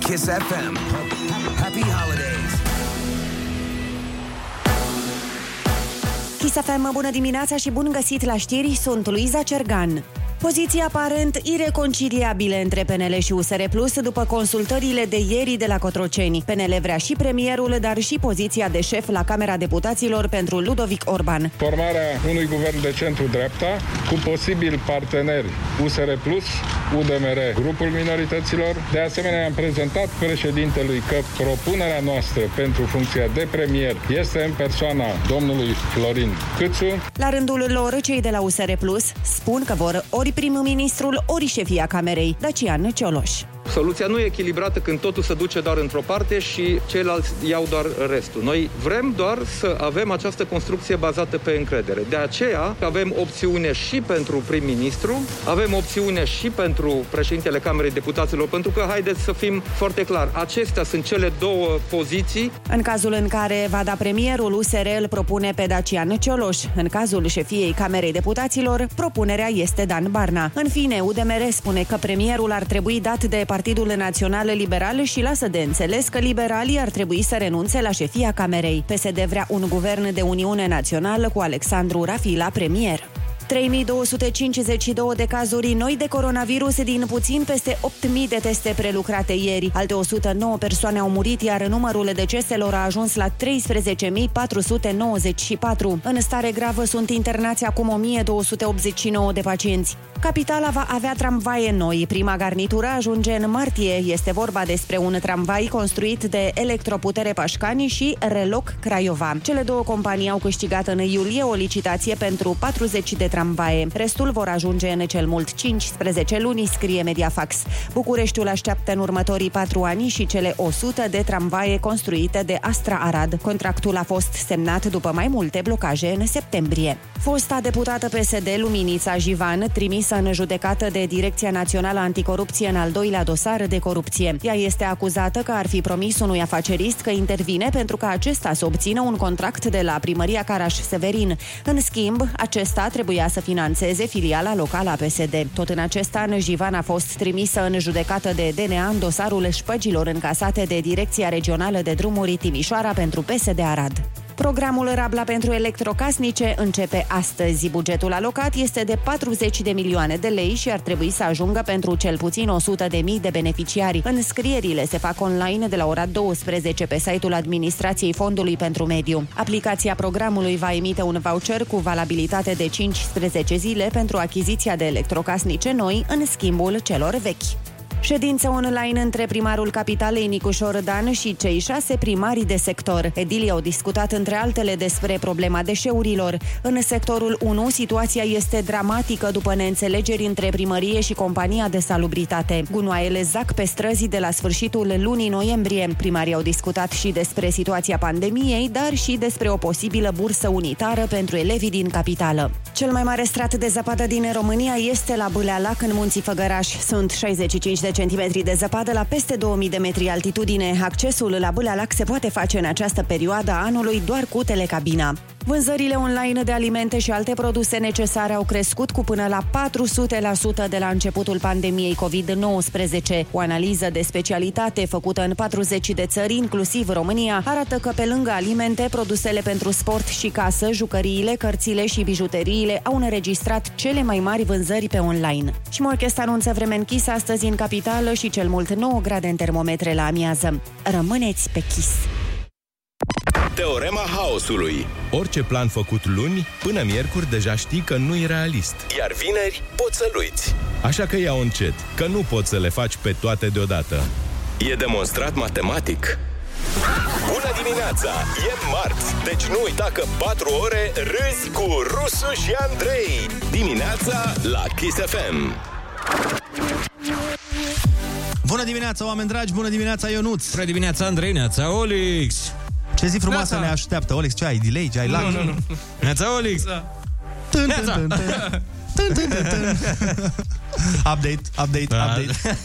Kiss FM. Happy holidays. Kiss FM, bună dimineața și bun găsit la știri, sunt Luiza Cergan. Poziții aparent ireconciliabile între PNL și USR Plus după consultările de ieri de la Cotroceni. PNL vrea și premierul, dar și poziția de șef la Camera Deputaților pentru Ludovic Orban. Formarea unui guvern de centru-dreapta cu posibil parteneri USR Plus, UDMR, grupul minorităților. De asemenea, am prezentat președintelui că propunerea noastră pentru funcția de premier este în persoana domnului Florin Câțu. La rândul lor, cei de la USR Plus spun că vor ori prim-ministrul, ori șefia Camerei, Dacian Cioloș. Soluția nu e echilibrată când totul se duce doar într-o parte și ceilalți iau doar restul. Noi vrem doar să avem această construcție bazată pe încredere. De aceea avem opțiune și pentru prim-ministru, avem opțiune și pentru președintele Camerei Deputaților, pentru că, haideți să fim foarte clar, acestea sunt cele două poziții. În cazul în care va da premierul, USR îl propune pe Dacian Cioloș. În cazul șefiei Camerei Deputaților, propunerea este Dan Barna. În fine, UDMR spune că premierul ar trebui dat de Partidul Național Liberal și lasă de înțeles că liberalii ar trebui să renunțe la șefia Camerei. PSD vrea un guvern de Uniune Națională cu Alexandru Rafila premier. 3252 de cazuri noi de coronavirus din puțin peste 8000 de teste prelucrate ieri. Alte 109 persoane au murit, iar numărul deceselor a ajuns la 13494. În stare gravă sunt internați acum 1289 de pacienți. Capitala va avea tramvaie noi. Prima garnitură ajunge în martie. Este vorba despre un tramvai construit de Electroputere Pașcani și Reloc Craiova. Cele două companii au câștigat în iulie o licitație pentru 40 de tramvaie. Restul vor ajunge în cel mult 15 luni, scrie Mediafax. Bucureștiul așteaptă în următorii patru ani și cele 100 de tramvaie construite de Astra Arad. Contractul a fost semnat după mai multe blocaje în septembrie. Fosta deputată PSD Luminița Jivan, trimisă în judecată de Direcția Națională Anticorupție în al doilea dosar de corupție. Ea este acuzată că ar fi promis unui afacerist că intervine pentru ca acesta să obțină un contract de la primăria Caraș-Severin. În schimb, acesta trebuia să financeze filiala locală a PSD. Tot în acest an, Jivan a fost trimisă în judecată de DNA în dosarul șpăgilor încasate de Direcția Regională de Drumuri Timișoara pentru PSD Arad. Programul Rabla pentru electrocasnice începe astăzi. Bugetul alocat este de 40 de milioane de lei și ar trebui să ajungă pentru cel puțin 100 de mii de beneficiari. Înscrierile se fac online de la ora 12 pe site-ul Administrației Fondului pentru Mediu. Aplicația programului va emite un voucher cu valabilitate de 15 zile pentru achiziția de electrocasnice noi în schimbul celor vechi. Ședință online între primarul capitalei Nicușor Dan și cei șase primari de sector. Edilii au discutat între altele despre problema deșeurilor. În sectorul 1, situația este dramatică după neînțelegeri între primărie și compania de salubritate. Gunoaiele zac pe străzi de la sfârșitul lunii noiembrie. Primarii au discutat și despre situația pandemiei, dar și despre o posibilă bursă unitară pentru elevii din capitală. Cel mai mare strat de zăpadă din România este la Bâlealac, în Munții Făgăraș. Sunt 65 de centimetri de zăpadă la peste 2000 de metri altitudine. Accesul la Bâlealac se poate face în această perioadă a anului doar cu telecabina. Vânzările online de alimente și alte produse necesare au crescut cu până la 400% de la începutul pandemiei COVID-19. O analiză de specialitate făcută în 40 de țări, inclusiv România, arată că pe lângă alimente, produsele pentru sport și casă, jucăriile, cărțile și bijuteriile au înregistrat cele mai mari vânzări pe online. Și Morchest anunță vreme închisă astăzi în capitală și cel mult 9 grade în termometre la amiază. Rămâneți pe chis! Teorema haosului. Orice plan făcut luni, până miercuri deja știi că nu e realist. Iar vineri poți să-l uiți. Așa că ia încet, că nu poți să le faci pe toate deodată. E demonstrat matematic. Bună dimineața! E marți, deci nu uita că 4 ore râzi cu Rusu și Andrei. Dimineața la Kiss FM. Bună dimineața, oameni dragi, bună dimineața, Ionuț! Bună dimineața, Andrei, neața, Olix! Ce zi frumoasă Neața. ne așteaptă, Olex, ce ai, delay, ce ai lag? Nu, nu, nu. Neața, Olix! Tân, Neața. tân, tân, tân. Tân, tân, tân, tân. Update, update, Da. update.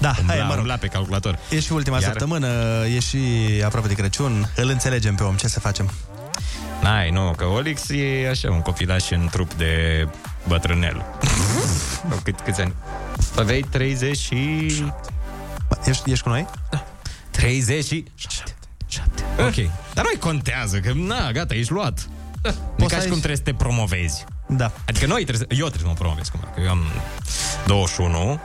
Da, hai, mă rog. umbla pe calculator. E și ultima Iar? săptămână, e și aproape de Crăciun. Îl înțelegem pe om, ce să facem? N-ai, nu, că Olix e așa un copilaș în trup de bătrânel. Sau Cât, câți ani? Aveai 30 și... Ești, ești cu noi? 37. Ok. Dar nu contează, că na, gata, ești luat. Nu Poți ca să și ai- cum trebuie să te promovezi. Da. Adică noi trebuie să, eu trebuie să mă promovez cumva, că eu am 21.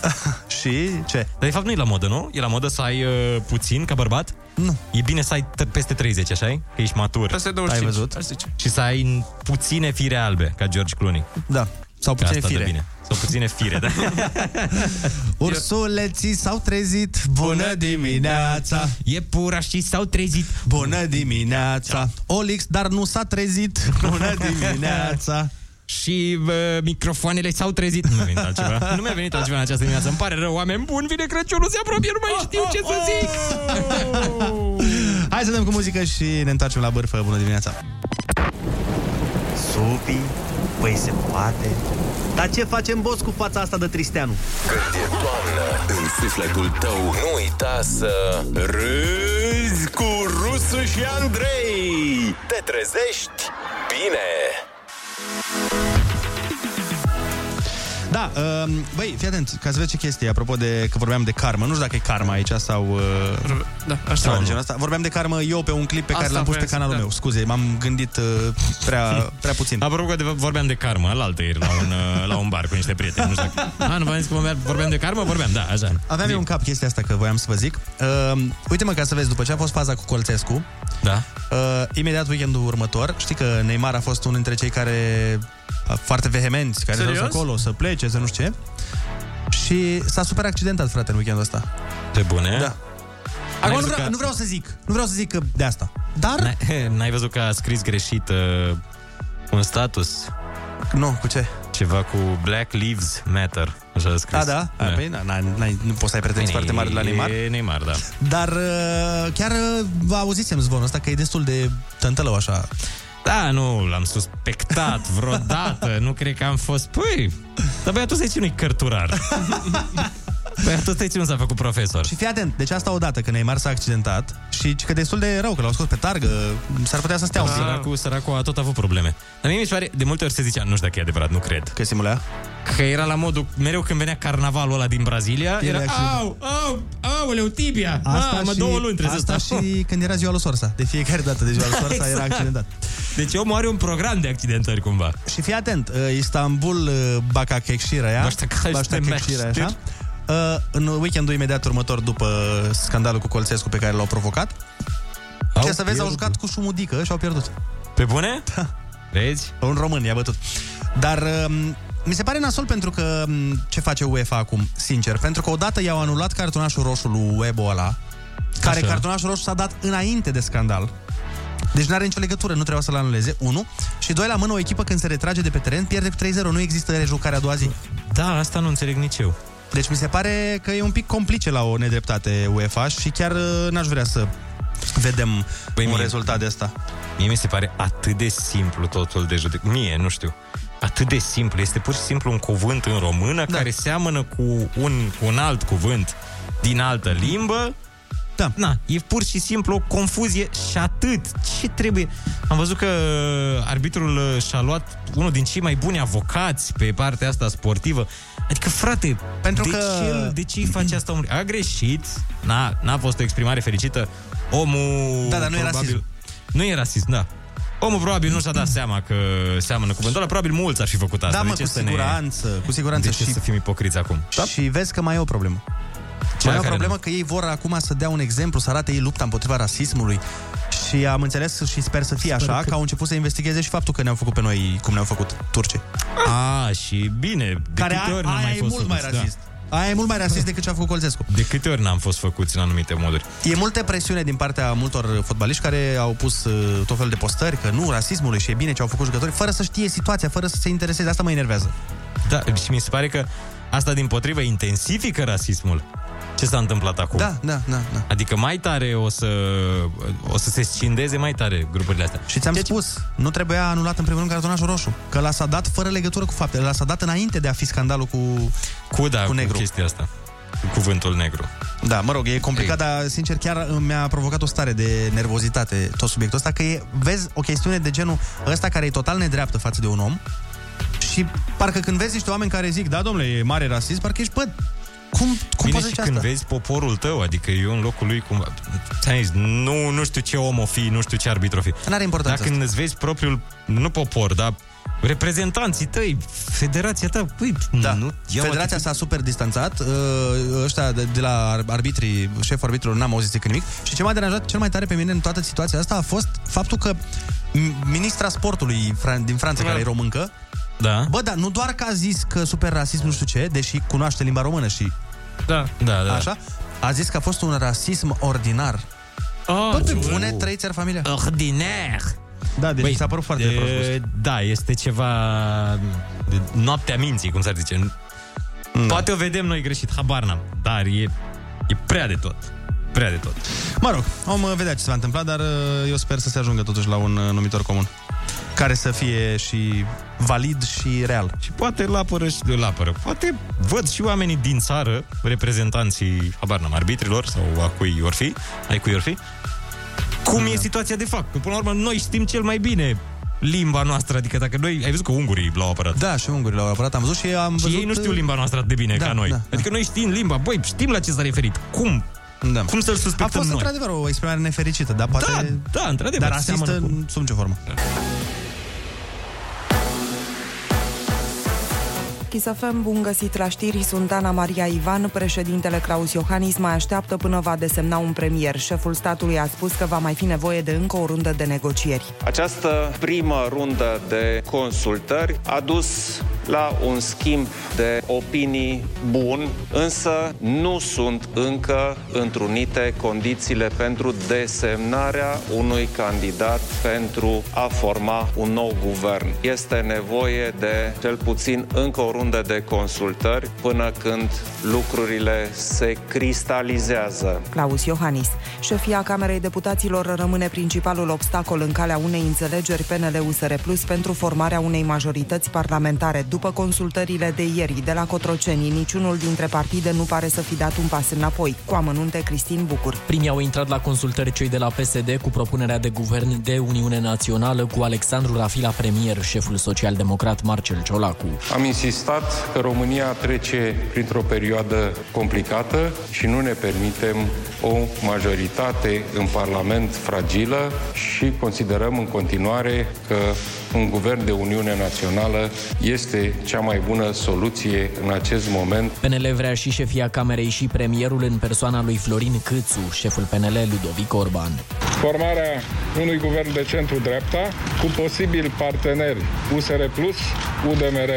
Și ce? Dar de fapt nu e la modă, nu? E la modă să ai uh, puțin ca bărbat? Nu. E bine să ai t- peste 30, așa -i? Că ești matur. Peste 25. Ai văzut? Aș zice. Și să ai puține fire albe, ca George Clooney. Da. Sau Că puține asta dă fire. bine. Sau puține fire, da. Ursuleții s-au trezit, bună dimineața! Iepurașii s-au trezit. Bună dimineața! Olix, dar nu s-a trezit, bună dimineața! Și uh, microfoanele s-au trezit. Nu mi-a venit altceva. Nu mi-a venit altceva în această dimineață. Îmi pare rău, oameni buni, vine Crăciunul, se apropie, nu mai știu ce să zic. Hai să dăm cu muzică și ne întoarcem la bârfă. Bună dimineața! Supi, păi se poate. Dar ce facem, boss, cu fața asta de Tristeanu? Când e toamnă în sufletul tău, nu uita să râzi cu Rusu și Andrei. Te trezești bine. Da, uh, băi, fii atent, ca să vezi ce chestie, apropo de că vorbeam de karmă, nu știu dacă e karma aici sau... Uh, Da, așa. ceva de genul ăsta. Vorbeam de karmă eu pe un clip pe care Asta l-am pus pe voiam să- canalul da. meu. Scuze, m-am gândit uh, prea, prea puțin. Apropo că de, vorbeam de karmă, la altă ieri, la un, uh, la un bar cu niște prieteni. Nu știu dacă... A, nu v-am zis că vorbeam- vorbeam de karmă? Vorbeam, da, așa. Aveam eu în cap chestia asta că voiam să vă zic. Uh, uite-mă ca să vezi, după ce a fost faza cu Colțescu, Da? uh, imediat weekendul următor, știi că Neymar a fost unul dintre cei care uh, foarte vehemenți, care s-au dus Serios? acolo să plece, să nu știu ce. Și s-a super accidentat, frate, în weekendul ăsta. De bune? Da. Acum nu văzut vreau, că- nu vreau să zic, nu vreau să zic că de asta. Dar... N-ai, n-ai văzut că a scris greșit uh, un status? Nu, cu ce? Ceva cu Black Lives Matter. Așa a scris. A, da? A, păi, na, na, n-ai, nu poți să ai pretenții foarte mari de la Neymar. E Neymar, da. Dar uh, chiar uh, vă auzisem zvonul ăsta că e destul de tântălău așa. Da, nu l-am suspectat vreodată. nu cred că am fost... Păi, dar băiatul ăsta nu-i cărturar. băiatul ăsta nu s-a făcut profesor. Și fii atent, deci asta odată, că Neymar s-a accidentat și că destul de rău, că l-au scos pe targă, s-ar putea să stea un pic. Săracul, săracul a tot avut probleme. Dar mie mi se pare, de multe ori se zicea, nu știu dacă e adevărat, nu cred. Că simulea? Că era la modul, mereu când venea carnavalul ăla din Brazilia, Era era, și- au, au, aoleu, tibia, Asta ah, mă, și, două luni trebuie asta să stau. și când era ziua lui Sorsa. De fiecare dată de ziua lui Sorsa era Exact. accidentat. Deci omul are un program de accidentări cumva. Și fii atent, uh, Istanbul, uh, Bakakekshiraya, Başta- Baştakekshiraya, așa, uh, în weekendul imediat următor după scandalul cu Colțescu pe care l-au provocat, ce să vezi, au jucat cu șumudică și au pierdut. Pe bune? Da. Vezi? Un român i-a bătut. Dar um, mi se pare nasol pentru că um, ce face UEFA acum, sincer, pentru că odată i-au anulat cartonașul roșu lui Webo ăla, care Așa. cartonașul roșu s-a dat înainte de scandal. Deci nu are nicio legătură, nu trebuia să-l anuleze, unu. Și doi, la mână, o echipă când se retrage de pe teren pierde cu 3-0, nu există rejucare a doua zi. Da, asta nu înțeleg nici eu. Deci mi se pare că e un pic complice la o nedreptate UEFA și chiar uh, n-aș vrea să vedem Păi păi un mie- rezultat de asta. Mie mi se pare atât de simplu totul de judec. Mie, nu știu. Atât de simplu. Este pur și simplu un cuvânt în română da. care seamănă cu un, cu un alt cuvânt din altă limbă. Da. Na, e pur și simplu o confuzie și atât. Ce trebuie? Am văzut că arbitrul uh, și-a luat unul din cei mai buni avocați pe partea asta sportivă. Adică, frate, Pentru de, că- ce, de ce îi face asta omului? A greșit, n-a, n-a fost o exprimare fericită. Omul... Da, dar nu e rasism. Nu e rasism, da. Omul probabil nu și-a dat seama că seamănă cuvântul ăla. Probabil mulți ar fi făcut asta. Da, mă, de ce cu să siguranță, cu siguranță. De ce Și- să fim ipocriți acum? Da? Și vezi că mai e o problemă. Ce mai e o care problemă nu? că ei vor acum să dea un exemplu, să arate ei lupta împotriva rasismului. Și am înțeles și sper să fie așa, că... că au început să investigheze și faptul că ne-au făcut pe noi cum ne-au făcut turcii. A, și bine. De Care câte a, ori n-am aia mai e fost mult mai făcuți, rasist. Aia e mult mai rasist decât ce a făcut Colțescu. Da. De câte ori n-am fost făcuți în anumite moduri? E multă presiune din partea multor fotbaliști care au pus uh, tot felul de postări că nu rasismului și e bine ce au făcut jucătorii, fără să știe situația, fără să se intereseze. Asta mă enervează. Da, și mi se pare că asta din potrivă intensifică rasismul. Ce s-a întâmplat acum? Da, da, da, da. Adică mai tare o să, o să se scindeze mai tare grupurile astea. Și ți-am spus, nu trebuia anulat în primul rând cartonașul roșu, că l-a s-a dat fără legătură cu faptele, l-a s-a dat înainte de a fi scandalul cu, cu, da, cu negru. cu chestia asta. Cu cuvântul negru. Da, mă rog, e complicat, Ei. dar sincer chiar mi-a provocat o stare de nervozitate tot subiectul ăsta, că e, vezi, o chestiune de genul ăsta care e total nedreaptă față de un om și parcă când vezi niște oameni care zic, da, domnule, e mare rasist, parcă ești, bă, Cum, cum Bine, poți și zice când asta? vezi poporul tău, adică eu în locul lui, cum... Ți-am zis, nu, nu știu ce om o fi, nu știu ce arbitru o fi. N-are importanță Dacă când îți vezi propriul, nu popor, dar reprezentanții tăi, federația ta, păi, Da. nu, ia Federația s-a super distanțat, uh, ăștia de, de la arbitrii, șeful arbitrilor n-am auzit zic nimic și ce m-a deranjat cel mai tare pe mine în toată situația asta a fost faptul că m- ministra sportului Fran- din Franța, Da. care e româncă, Da. bă, da, nu doar că a zis că super rasism nu știu ce, deși cunoaște limba română și Da, da, da. așa, a zis că a fost un rasism ordinar. Oh, Bă, pe bune, trăiți iar familia. Ordinar. Da, deci mi s-a părut foarte prost spus. e, Da, este ceva de noaptea minții, cum s-ar zice. Da. Poate o vedem noi greșit, habar n-am, dar e, e prea de tot. Prea de tot. Mă rog, vom uh, vedea ce se va întâmpla, dar uh, eu sper să se ajungă totuși la un uh, numitor comun. Care să fie și valid și real. Și poate îl apără și îl apără. Poate văd și oamenii din țară, reprezentanții, habar n-am, arbitrilor sau a cui or fi, ai cui or fi, cum Da. e situația de fapt. Că până la urmă noi știm cel mai bine limba noastră, adică dacă noi, ai văzut că ungurii l-au apărat. Da, și ungurii l-au apărat, am văzut și am Și văzut... ei nu știu limba noastră atât de bine Da, ca noi. da, adică noi știm limba, băi, știm la ce s-a referit. Cum? Da. Cum să-l A suspectăm fost noi? într-adevăr o exprimare nefericită, dar poate... Da, da, într-adevăr, Dar seamănă rasistă cu- sub nicio formă. Chisafem, bun găsit la știri, sunt Ana Maria Ivan. Președintele Claus Iohannis mai așteaptă până va desemna un premier. Șeful statului a spus că va mai fi nevoie de încă o rundă de negocieri. Această primă rundă de consultări a dus la un schimb de opinii bun, însă nu sunt încă întrunite condițiile pentru desemnarea unui candidat pentru a forma un nou guvern. Este nevoie de cel puțin încă o rundă de consultări până când lucrurile se cristalizează. Claus Iohannis. Șefia Camerei Deputaților rămâne principalul obstacol în calea unei înțelegeri PNL-USR Plus pentru formarea unei majorități parlamentare. După consultările de ieri de la Cotroceni, niciunul dintre partide nu pare să fi dat un pas înapoi. Cu amănunte, Cristin Bucur. Primii au intrat la consultări cei de la PSD cu propunerea de guvern de Uniune Națională cu Alexandru Rafila premier, șeful social-democrat Marcel Ciolacu. Am insistat că România trece printr-o perioadă complicată și nu ne permitem o majoritate în Parlament fragilă și considerăm în continuare că un guvern de Uniune Națională este cea mai bună soluție în acest moment. PNL vrea și șefia Camerei și premierul în persoana lui Florin Câțu, șeful PNL Ludovic Orban. Formarea unui guvern de centru-dreapta cu posibili parteneri USR Plus, UDMR,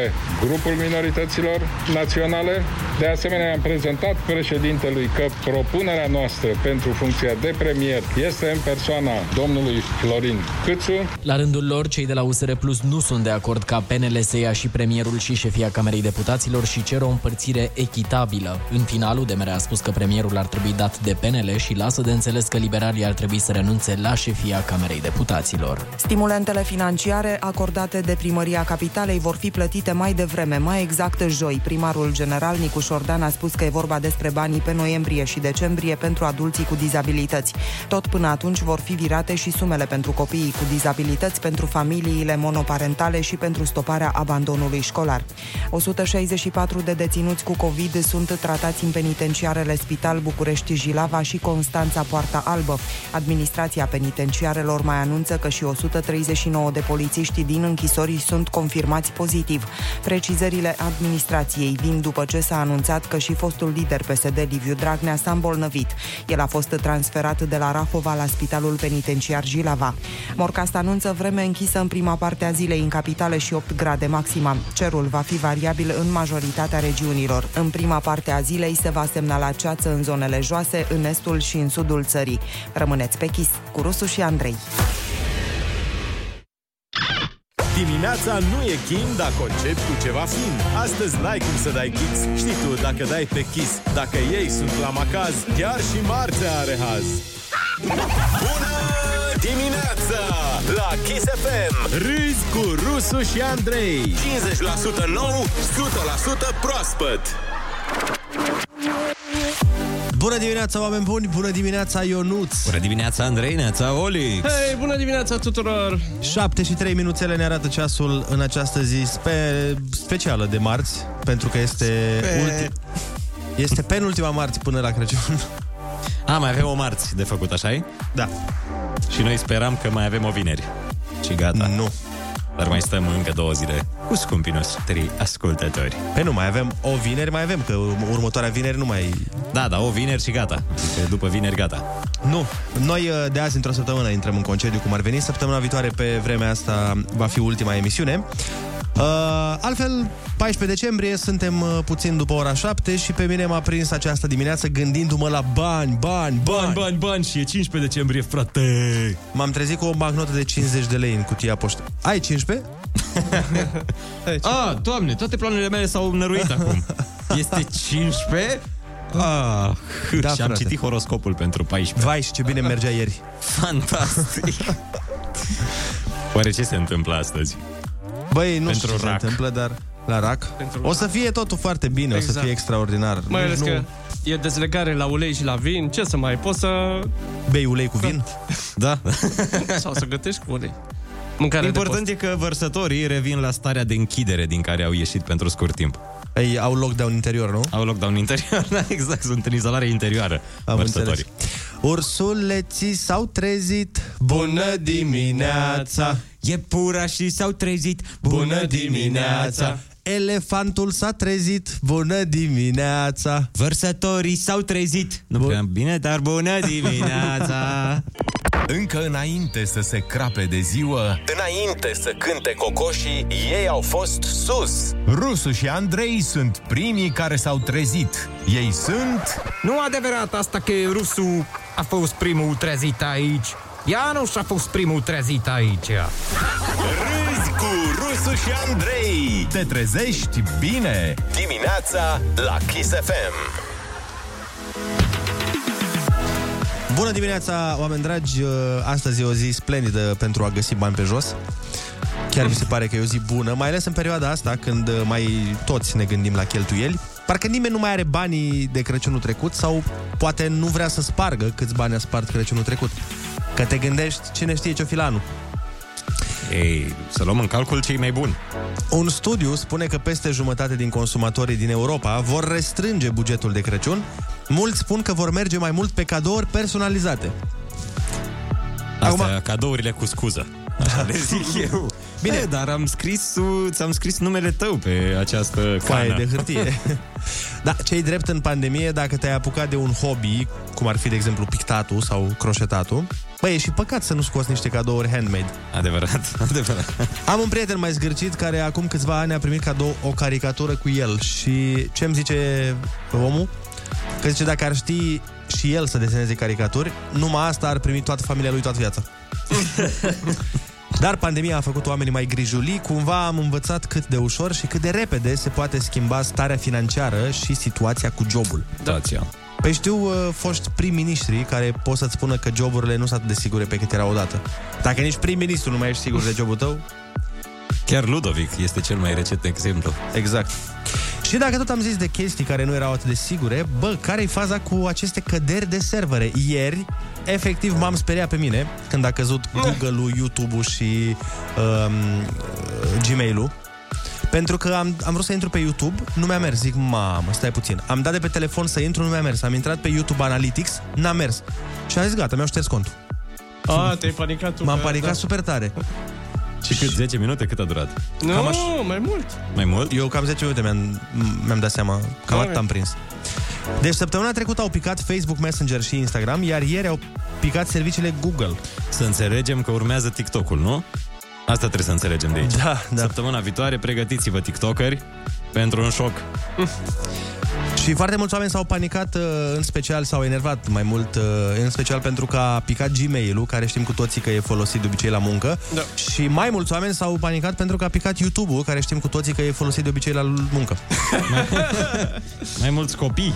grupul minorităților naționale. De asemenea, am prezentat președintelui că propunerea noastră pentru funcția de premier este în persoana domnului Florin Câțu. La rândul lor, cei de la USR Plus nu sunt de acord ca PNL să ia și premierul și șefia Camerei Deputaților și cer o împărțire echitabilă. În final, UDMR a spus că premierul ar trebui dat de PNL și lasă de înțeles că liberalii ar trebui să renunțe la șefia Camerei Deputaților. Stimulentele financiare acordate de primăria capitalei vor fi plătite mai devreme, mai exact joi. Primarul general Nicu Șordan a spus că e vorba despre banii pe noiembrie și decembrie pentru adulții cu dizabilități. Tot până atunci vor fi virate și sumele pentru copiii cu dizabilități, pentru familiile monoparentale și pentru stoparea abandonului școlar. 164 de deținuți cu COVID sunt tratați în penitenciarele Spital București Jilava și Constanța Poarta Albă. Administrația penitenciarelor mai anunță că și 139 de polițiști din închisori sunt confirmați pozitiv. Precizările administrației vin după ce s-a anunțat că și fostul lider PSD Liviu Dragnea s-a îmbolnăvit. El a fost transferat de la Rahova la Spitalul Penitenciar Jilava. Morcast anunță vreme închisă în prima parte a zilei în capitale și 8 grade maxima. Cerul va fi variabil în majoritatea regiunilor. În prima parte a zilei se va semnala ceață în zonele joase, în estul și în sudul țării. Rămâneți pe chis cu Rusu și Andrei. Dimineața nu e chin dacă o începi cu ceva fin. Astăzi n-ai cum să dai kicks. Știi tu, dacă dai pe kiss, dacă ei sunt la macaz, chiar și marțea are haz. Bună dimineața la Kiss FM. Râzi cu Rusu și Andrei. 50% nou, 100% proaspăt. Bună dimineața, oameni buni! Bună dimineața, Ionuț! Bună dimineața, Andrei, neața, Oli! Hei, bună dimineața tuturor! 7 și 3 minuțele ne arată ceasul în această zi spe- specială de marți, pentru că este, Pe- ulti- Este penultima marți până la Crăciun. A, mai avem o marți de făcut, așa -i? Da. Și noi speram că mai avem o vineri. Și gata. Nu. Dar mai stăm încă două zile cu scumpii noștri ascultători. Pe nu, mai avem o vineri, mai avem, că următoarea vineri nu mai... Da, da, o vineri și gata. Adică după vineri, gata. Nu. Noi uh, de azi, într-o săptămână, intrăm în concediu cum ar veni. Săptămâna viitoare, pe vremea asta, va fi ultima emisiune. Uh, altfel, 14 decembrie, suntem uh, puțin după ora 7 și pe mine m-a prins această dimineață gândindu-mă la bani, bani, bani. Bani, bani, bani și e 15 decembrie, frate! M-am trezit cu o bancnotă de 50 de lei în cutia poștă. Ai 15? Ah, doamne, toate planurile mele s-au năruit acum. Este 15? Ah, Da, și am frate. citit horoscopul pentru 14. Vai, și ce bine mergea ieri. Fantastic! Oare ce se întâmplă astăzi? Băi, nu Pentru știu ce se rac. întâmplă, dar la rac. Pentru O să fie totul foarte bine, o să Exact. fie extraordinar. Mai ales nu că e dezlegare la ulei și la vin. Ce să mai poți să... bei ulei cu vin. Da. Sau să gătești cu ulei. Mâncare Important de e că vărsătorii revin la starea de închidere din care au ieșit pentru scurt timp. Ei, au lockdown interior, nu? Au lockdown interior, da, exact, sunt în izolare interioară Am vărsătorii. înțeles. Ursuleții s-au trezit. Bună dimineața! E pura și s-au trezit. Bună dimineața! Elefantul s-a trezit. Bună dimineața! Vărsătorii s-au trezit. Nu prea bine, dar bună dimineața! Încă înainte să se crape de ziua, Înainte să cânte cocoșii, ei au fost sus. Rusu și Andrei sunt primii care s-au trezit. Ei sunt... Nu adevărat asta că rusul a fost primul trezit aici. Ianuș a fost primul trezit aici. Râzi cu Rusu și Andrei. Te trezești bine! Dimineața la Kiss FM. Bună dimineața, oameni dragi Astăzi e o zi splendidă pentru a găsi bani pe jos Chiar mi se pare că e o zi bună Mai ales în perioada asta Când mai toți ne gândim la cheltuieli Parcă nimeni nu mai are banii de Crăciunul trecut Sau poate nu vrea să spargă Câți bani a spart Crăciunul trecut. Că te gândești cine știe ce-o fi la anul. Ei, să luăm în calcul cei mai buni. Un studiu spune că peste jumătate din consumatorii din Europa vor restrânge bugetul de Crăciun. Mulți spun că vor merge mai mult pe cadouri personalizate. Astea, Acum... cadourile cu scuză. Așa le zic eu Bine, e, dar am scris, ți-am scris numele tău pe această Foaie cană. de hârtie. da, cei drept în pandemie, dacă te-ai apucat de un hobby, cum ar fi, de exemplu, pictatul sau croșetatul, băi, e și păcat să nu scoți niște cadouri handmade. Adevărat, adevărat. Am un prieten mai zgârcit care acum câțiva ani a primit cadou o caricatură cu el și ce îmi zice omul? Că zice dacă ar ști și el să deseneze caricaturi, numai asta ar primi toată familia lui toată viața. Dar pandemia a făcut oamenii mai grijuli, cumva am învățat cât de ușor și cât de repede se poate schimba starea financiară și situația cu jobul. Dația. Păi știu uh, foști prim-ministri care pot să-ți spună că joburile nu sunt atât de sigure pe cât erau odată. Dacă nici prim-ministru nu mai ești sigur de jobul tău, Chiar Ludovic este cel mai recent exemplu. Exact. Și dacă tot am zis de chestii care nu erau atât de sigure, bă, care-i faza cu aceste căderi de servere? Ieri, efectiv, m-am speriat pe mine când a căzut Google-ul, YouTube-ul și um, Gmail-ul. Pentru că am, am vrut să intru pe YouTube, nu mi-a mers. Zic, mamă, stai puțin. Am dat de pe telefon să intru, nu mi-a mers. Am intrat pe YouTube Analytics, n-a mers. Și am zis, gata, mi-au șters contul. A, te-ai panicat tu. M-am că- panicat da. super tare. Și cât? 10 minute? Cât a durat? Nu, Cam aș- mai mult. Mai mult? Eu cam 10 minute mi-am, mi-am dat seama. Cam Ok. atât am prins. Deci săptămâna trecută au picat Facebook Messenger și Instagram, iar ieri au picat serviciile Google. Să înțelegem că urmează TikTok-ul, nu? Asta trebuie să înțelegem de aici. Da, da. Săptămâna viitoare, pregătiți-vă TikTokeri pentru un șoc. Și foarte mulți oameni s-au panicat, uh, în special s-au enervat mai mult, uh, în special pentru că a picat Gmail-ul, care știm cu toții că e folosit de obicei la muncă. Da. Și mai mulți oameni s-au panicat pentru că a picat YouTube-ul, care știm cu toții că e folosit de obicei la muncă. Mai mulți copii.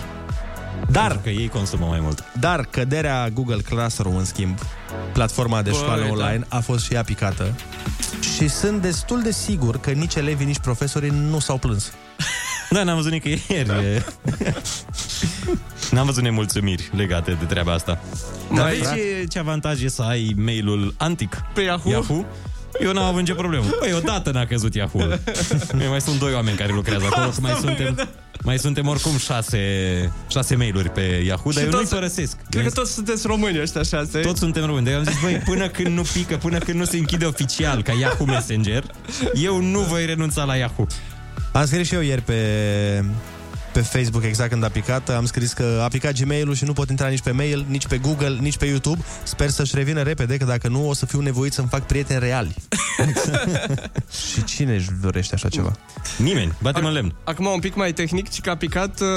Dar, Pentru că ei consumă mai mult. dar căderea Google Classroom, în schimb, platforma de Băi, școală da. online, a fost și ea picată. Și sunt destul de sigur că nici elevii, nici profesorii nu s-au plâns. Da, n-am văzut nicăieri. Da. N-am văzut nemulțumiri legate de treaba asta. Da, Dar vezi frate. ce, ce avantaj e să ai mailul antic Pe Yahoo? Yahoo? Eu n-am avut nicio problemă. Păi, odată n-a căzut Yahoo. mai sunt doi oameni care lucrează acolo, că mai Asta mă suntem... gândeam. Mai suntem oricum șase, șase mail-uri pe Yahoo, dar Și eu nu-i toți- părăsesc. Cred că toți sunteți români ăștia șase. Toți suntem români. De am zis, băi, până când nu pică, până când nu se închide oficial ca Yahoo Messenger, eu nu voi renunța la Yahoo. Am scris și eu ieri pe, pe Facebook exact când a picat. Am scris că a picat Gmail-ul și nu pot intra nici pe mail, nici pe Google, nici pe YouTube. Sper să-și revină repede, că dacă nu o să fiu nevoit să-mi fac prieteni reali. și cine își dorește așa ceva? Nimeni. Batem în lemn. Acum un pic mai tehnic, ci că a picat uh,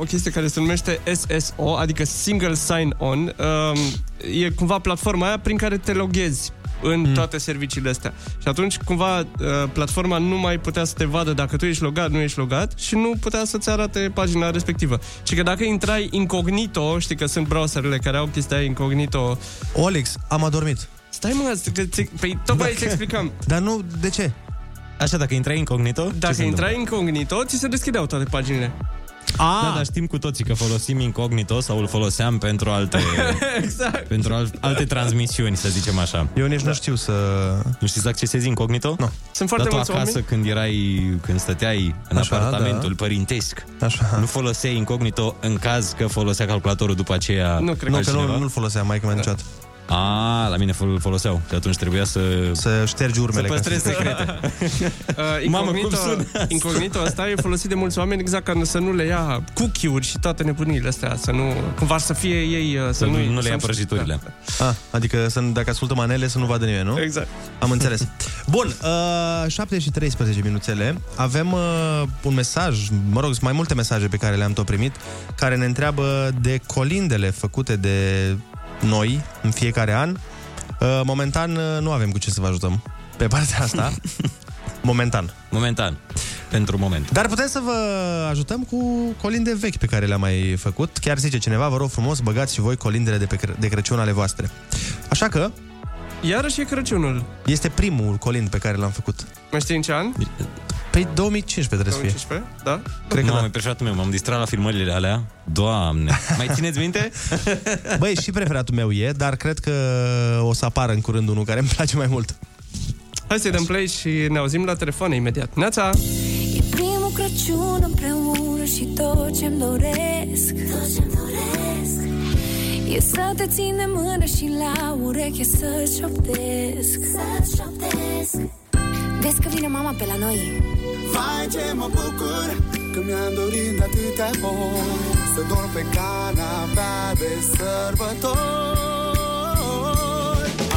o chestie care se numește SSO, adică Single Sign-On. Uh, e cumva platforma aia prin care te loghezi în Hmm. toate serviciile astea. Și atunci, cumva, uh, platforma nu mai putea să te vadă dacă tu ești logat, nu ești logat și nu putea să-ți arate pagina respectivă. Și că dacă intrai incognito, știi că sunt browserele care au chestia aia incognito... Olix, am adormit. Stai mă, că ți- păi tocmai îți explicăm. Dar nu, de ce? Așa, dacă intrai incognito, Dacă ce se intrai incognito, ți se deschideau toate paginile. A. Da, dar știm cu toții că folosim incognito sau îl foloseam pentru alte, exact. pentru al, alte transmisiuni, să zicem așa. Eu nici nu știu să... Nu știți să accesezi incognito? Nu. Sunt foarte Dar tu mulți acasă, oameni- când erai, când stăteai în Așa, apartamentul da. părintesc, Așa. nu foloseai incognito în caz că folosea calculatorul după aceea Nu, cred Nu, că altcineva? nu, nu-l folosea maica mea niciodată. A, la mine fol- foloseau. Și atunci trebuia să... Să ștergi urmele. Să ca păstrezi să- secrete. Uh, Mamă, cum incognito, sună asta? incognito asta e folosit de mulți oameni exact ca să nu le ia cookie-uri și toate nebunile astea, să nu, cumva să fie ei, uh, să, Să nu, nu, nu le să ia prăjiturile. Ah, adică să, dacă ascultă manele să nu vadă nimeni, nu? Exact. Am înțeles. Bun, uh, 7 și 13 minuțele. Avem uh, un mesaj, mă rog, sunt mai multe mesaje pe care le-am tot primit, care ne întreabă de colindele făcute de noi în fiecare an. Uh, momentan uh, nu avem cu ce să vă ajutăm pe partea asta. Momentan. Momentan. Pentru moment. Dar putem să vă ajutăm cu colinde vechi pe care le-am mai făcut. Chiar zice cineva, vă rog frumos, băgați și voi colindele de, pe, Cre- de Crăciun ale voastre. Așa că Iarăși e Crăciunul. este primul colind pe care l-am făcut. Mai știi în ce an? Păi 2015 trebuie să fie. 2015? Da? Cred că Mamă, da. e preșatul meu, m-am distrat la filmările alea. Doamne! Mai țineți minte? Băi, și preferatul meu e, dar cred că o să apară în curând unul care îmi place mai mult. Hai să-i dăm play și ne auzim la telefon imediat. Neața! E primul Crăciun împreună și tot ce-mi doresc Tot ce-mi doresc E să te țin de mână și la ureche să-ți șoptesc Să-ți șoptesc Vezi că vine mama pe la noi Vai ce mă bucur Că mi-am dorit de atâtea ori Să dorm pe canapea de sărbători.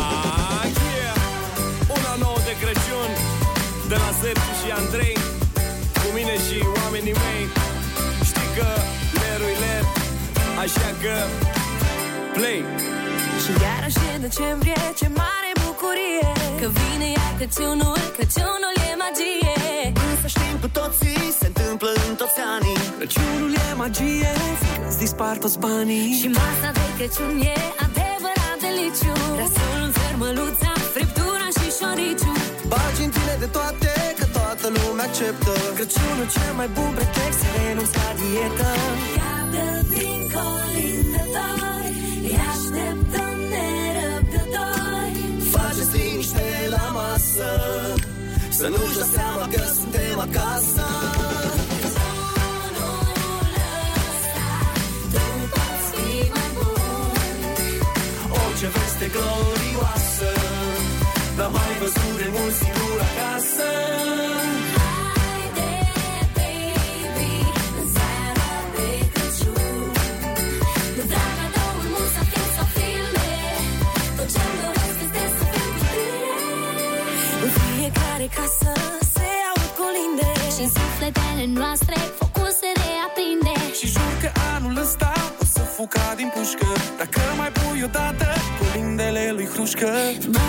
Ah, yeah! Una nouă de Crăciun De la Sergiu și Andrei Cu mine și oamenii mei. Știi că lerul ler Așa că Play. Și iarăși e decembrie, ce mare bucurie Că vine iar Crăciunul, Crăciunul e magie. Însă știm cu toții Se întâmplă în toți anii. Crăciunul e magie Fiindcă îți dispar toți banii. Și masa de Crăciun e adevărat deliciu. Rasul, fermăluța, friptura și șoriciu. Bagi în tine de toate Că toată lumea acceptă. Crăciunul cel mai bun pretext Să renunți la dietă. Iată vin colindători Îi așteptăm nerăbdători. Faceți liniște la masă Să nu-și dea seama că suntem noastre focul se reaprinde. Și jur că anul ăsta O să fug ca din pușcă. Dacă mai pui odată Colindele lui Hrușcă. Mă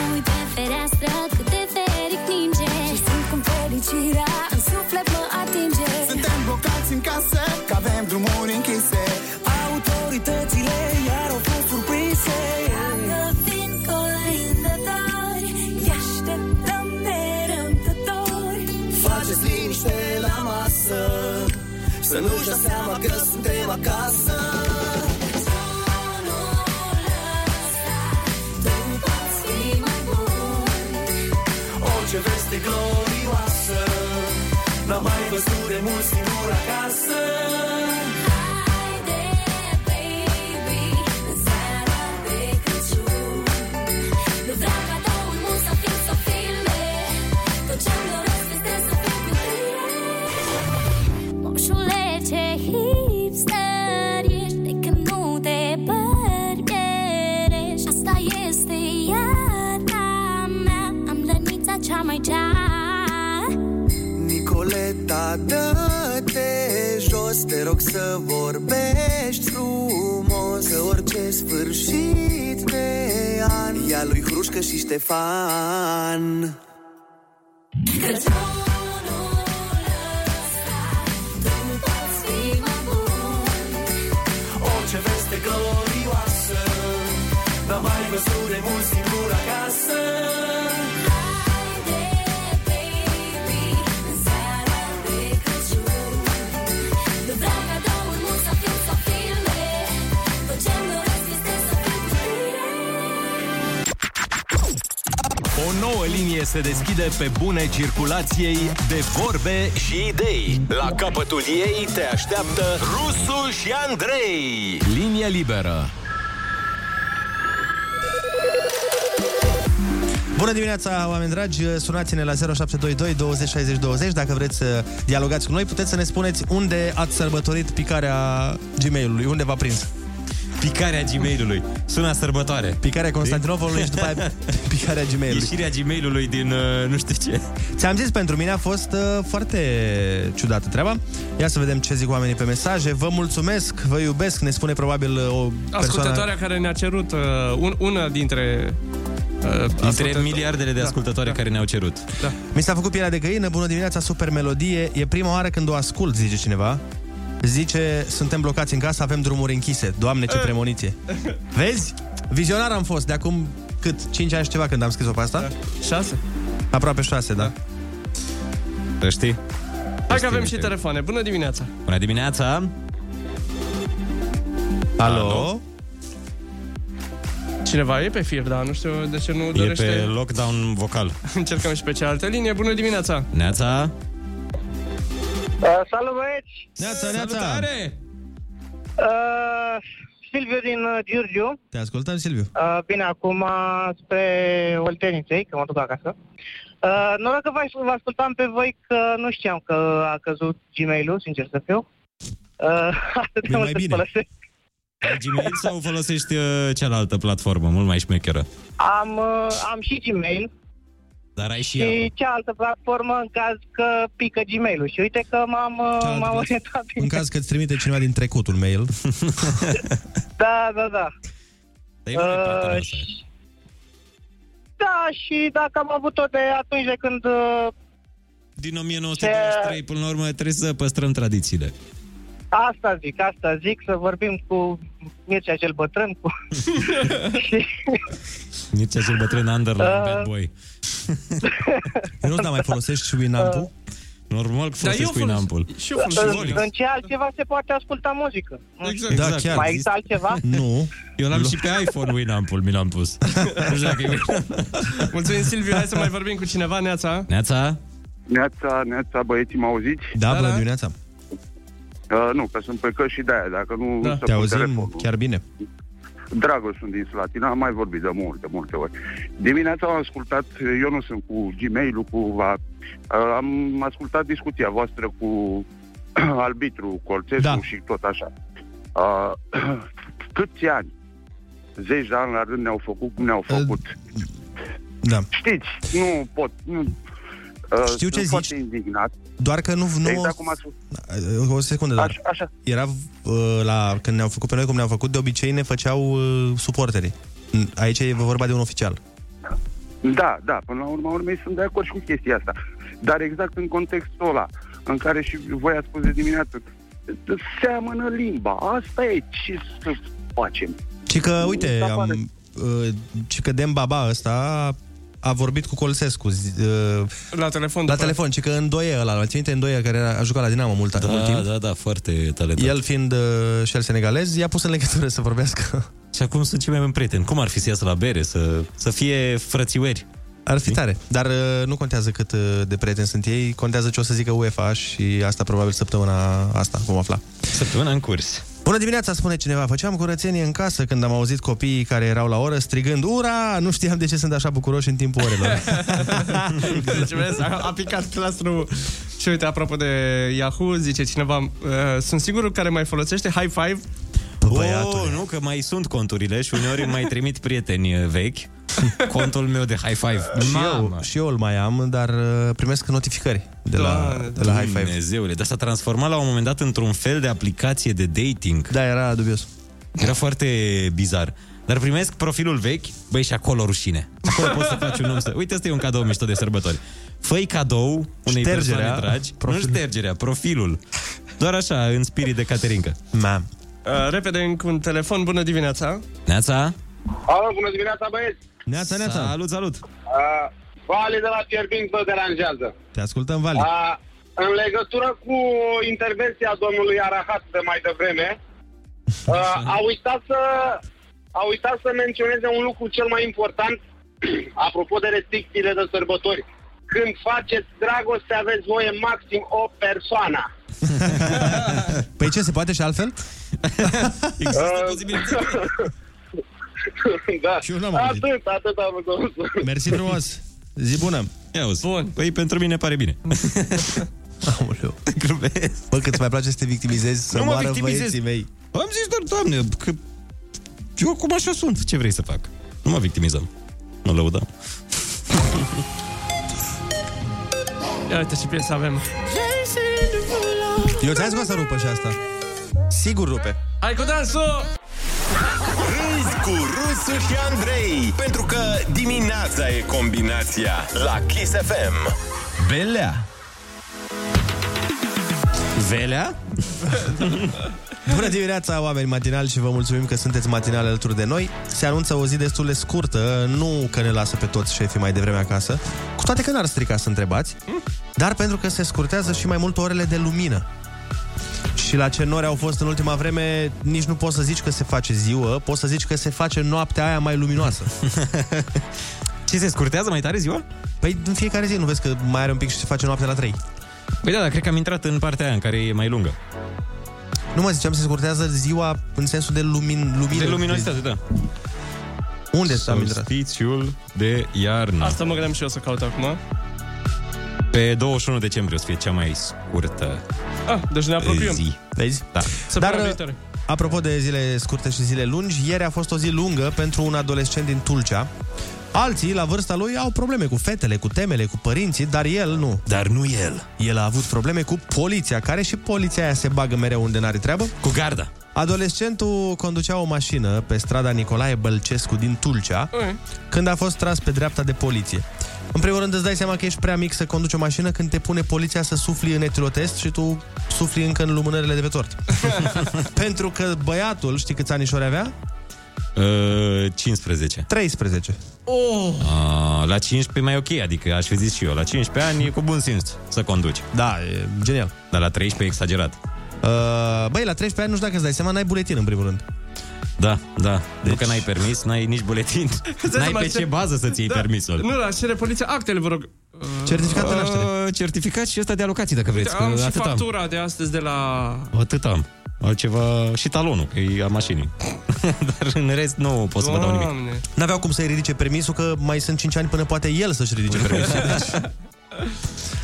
nu-și dea seama că suntem acasă. Tu poți fi mai bun Orice veste glorioasă N-am mai văzut de mult singur acasă Nicoleta, dă-te jos Te rog să vorbești frumos. Că orice sfârșit de an E a lui Hrușcă și Ștefan se deschide pe bune circulației de vorbe și idei. La capătul ei te așteaptă Rusu și Andrei. Linie liberă. Bună dimineața, oameni dragi! Sunați-ne la 0722 20 60 20 Dacă vreți să dialogați cu noi, puteți să ne spuneți unde ați sărbătorit picarea Gmail-ului, unde v-a prins. Picarea Gmail-ului. Sună sărbătoare. Picarea Constantinovului și după aia picarea Gmail-ului. Ieșirea Gmail-ului din uh, nu știu ce. Ți-am zis, pentru mine a fost uh, foarte ciudată treaba. Ia să vedem ce zic oamenii pe mesaje. Vă mulțumesc, vă iubesc, ne spune probabil uh, o persoană... Ascultătoarea care ne-a cerut uh, un, una dintre uh, Dintre ascultători- miliardele de ascultători care ne-au cerut. Da. Mi s-a făcut pielea de găină, bună dimineața, super melodie. E prima oară când o ascult, zice cineva. Zice, suntem blocați în casă, avem drumuri închise. Doamne, ce premoniție. Vezi? Vizionar am fost de acum cât? 5 ani și ceva când am scris-o pe asta? 6. Aproape 6, da. Să știi. Hai că avem și telefoane. Bună dimineața! Bună dimineața! Alo? Cineva e pe fir, dar nu știu de ce nu E dorește... pe lockdown vocal. Încercăm și pe cealaltă linie. Bună dimineața! Neața? Uh, salut băieți! Neața, neața! Salutare! Uh, Silviu din uh, Giurgiu. Te ascultăm, Silviu. Uh, bine, acum spre Olteniței, că mă duc acasă. Uh, noroc că vă, vă ascultam pe voi că nu știam că a căzut Gmail-ul, sincer să fiu. Uh, atât de E mult mai îl bine. folosesc. Ai Gmail sau folosești uh, cealaltă platformă, mult mai șmecheră? Am, uh, am și Gmail Dar ai și și ea. cealaltă platformă în caz că pică Gmail-ul. Și uite că m-am, uh, m-am orientat bine. În caz că îți trimite cineva din trecutul mail. Da, da, da. Dar Uh, și- da, și dacă am avut-o de atunci de când... Uh, Din 1923 până la urmă trebuie să păstrăm tradițiile. Asta zic, asta zic, să vorbim cu Mircea cel bătrân, cu... și, Mircea cel bătrân Underline Uh, Bad Boy. Nu, dar mai folosești și Winamp-ul? Normal că Da, eu folosesc folos- Winamp-ul. și eu în, folosesc în ce altceva se poate asculta muzică? Nu știu. Exact. Da, chiar. Mai există altceva? Nu. Eu l-am și pe iPhone Winamp-ul, mi l-am pus. Nu știu dacă e Mulțumim, Silviu. Hai să mai vorbim cu cineva. Neața! Neața? Neața, neața, băieții, mă auziți? Da, Da, bună da. Dimineața. Uh, nu, că sunt pe căști și de-aia, dacă nu... Da. să Te pun auzim telefonul. chiar bine. Dragos sunt din Slatina, am mai vorbit de multe, multe ori. Dimineața am ascultat, eu nu sunt cu Gmail-ul, cu... Va, uh, am ascultat discuția voastră cu arbitru Colțescu Da. și tot așa. Uh, câți ani? Zeci de ani la rând ne-au făcut cum ne-au făcut. Da. Știți, nu pot... Nu, uh, Știu ce sunt zici. foarte indignat. Doar că nu... nu Exact cum ați spus. O secundă, dar. Așa, așa. Era uh, la, când ne-au făcut pe noi cum ne-au făcut, de obicei ne făceau uh, suporterii. Aici e vorba de un oficial. Da, da, până la urma urmei sunt de acord și cu chestia asta. Dar exact în contextul ăla, în care și voi ați spus de dimineață, seamănă limba. Asta e ce să facem. Și că, uite, Da, am, pare. uh, și că Dem Baba ăsta a vorbit cu Colsescu zi- uh, La telefon. la după- telefon, și că Îndoie ăla, îl ții minte Îndoie care era, a jucat la Dinamo mult, Da, mult timp? da, da, foarte talentat. El fiind uh, și el senegalez, i-a pus în legătură să vorbească. Și acum sunt cei mai buni prieteni. Cum ar fi să iasă la bere, să, să fie frățiueri? Ar fi tare. Dar uh, nu contează cât uh, de prieteni sunt ei, contează ce o să zică UEFA și asta probabil săptămâna asta vom afla. Săptămâna în curs. Bună dimineața, spune cineva. Făceam curățenie în casă când am auzit copiii care erau la oră strigând Ura! Nu știam de ce sunt așa bucuroși în timpul orelor. Deci, vezi, a, a picat clastrul și uite, apropo de Yahoo, zice cineva, uh, sunt singurul care mai folosește High Five? Oh, nu, că mai sunt conturile și uneori îmi mai trimit prieteni uh, vechi contul meu de high five. și, eu, și eu îl mai am, dar uh, primesc notificări de la, de la High Five. Dumnezeule, dar s-a transformat la un moment dat într-un fel de aplicație de dating. Da, era dubios. Era foarte bizar. Dar primesc profilul vechi, băi, și acolo rușine. Acolo poți să faci un nume să... Uite, ăsta e un cadou mișto de sărbători. Făi cadou unei Ștergerea, persoane dragi. profilul. Nu ștergerea, profilul. Doar așa, în spirit de Caterinca. Mam. Uh, repede, încă un telefon, bună dimineața! Neața? Alo, bună dimineața, băieți! Neața, neața! Salut, salut! Uh, Vali de la Fierbinți vă deranjează. Te ascultăm, Vali. Uh, în legătură cu intervenția domnului Arahat de mai devreme, uh, a, uitat să, a uitat să menționeze un lucru cel mai important, apropo de restricțiile de sărbători. Când faceți dragoste, aveți voie maxim o persoană. Păi ce, se poate și altfel? Există da. Și eu n-am auzit. atât, atât am văzut. Mersi frumos! Zi bună! Ia uzi. Bun. Păi pentru mine pare bine. Aoleu. Bă, cât mai place să te victimizezi, să Nu mă moară victimizez. băieții mei. Am zis doar, doamne, că eu cum așa sunt, ce vrei să fac? Nu mă victimizăm. Nu lăudăm. Ia uite ce piesă avem. Eu ți-am zis că o să rupă și asta. Sigur rupe. Hai cu dansul! Râzi cu Rusu și Andrei Pentru că dimineața e combinația La Kiss FM Belea Velea? Bună dimineața, oameni matinali și vă mulțumim că sunteți matinali alături de noi. Se anunță o zi destul de scurtă, nu că ne lasă pe toți șefii mai devreme acasă, cu toate că n-ar strica să întrebați, dar pentru că se scurtează și mai mult orele de lumină. Și la ce nori au fost în ultima vreme, nici nu poți să zici că se face ziua, poți să zici că se face noaptea aia mai luminoasă. Ce se scurtează mai tare ziua? Păi în fiecare zi, nu vezi că mai are un pic și se face noaptea la 3. Păi da, dar cred că am intrat în partea aia în care e mai lungă. Nu mă ziceam, se scurtează ziua în sensul de lumin, lumină. De luminositate, da. Unde s-a intrat? Solstițiul de iarnă. Asta mă gândeam și eu să caut acum. Pe 21 decembrie o să fie cea mai scurtă Ah, deci ne apropiem. zi. Vezi? Da. Săptămâna Dar, viitoare. apropo de zile scurte și zile lungi, ieri a fost o zi lungă pentru un adolescent din Tulcea. Alții, la vârsta lui, au probleme cu fetele, cu temele, cu părinții, dar el nu. Dar nu el. El a avut probleme cu poliția, care și poliția aia se bagă mereu unde n-are treabă. Cu garda. Adolescentul conducea o mașină pe strada Nicolae Bălcescu din Tulcea, când a fost tras pe dreapta de poliție. În primul rând îți dai seama că ești prea mic să conduci o mașină când te pune poliția să sufli în etilotest și tu sufli încă în lumânările de pe tort. Pentru că băiatul, știi câți anișori avea? Uh, 15. 13. Oh! Uh, la 15 mai ok, adică aș fi zis și eu. La 15 ani e cu bun simț să conduci. Da, e genial. Dar la 13 e exagerat. Uh, băi, la 13 ani, nu știu dacă îți dai seama, n-ai buletin în primul rând. Da, da. Deci... Nu că n-ai permis, n-ai nici buletin. N-ai seama pe ce- ce bază să-ți iei Da. permisul. Nu, la cere poliția actele, vă rog. Certificat de naștere. Uh, certificat și ăsta de alocații, dacă vreți. am că și atât am. factura de astăzi de la... Atât am. Altceva și talonul, că e a mașinii. Dar în rest nu pot să vă dau nimic. Doamne. N-aveau cum să-i ridice permisul, că mai sunt 5 ani până poate el să-și ridice permisul. Deci...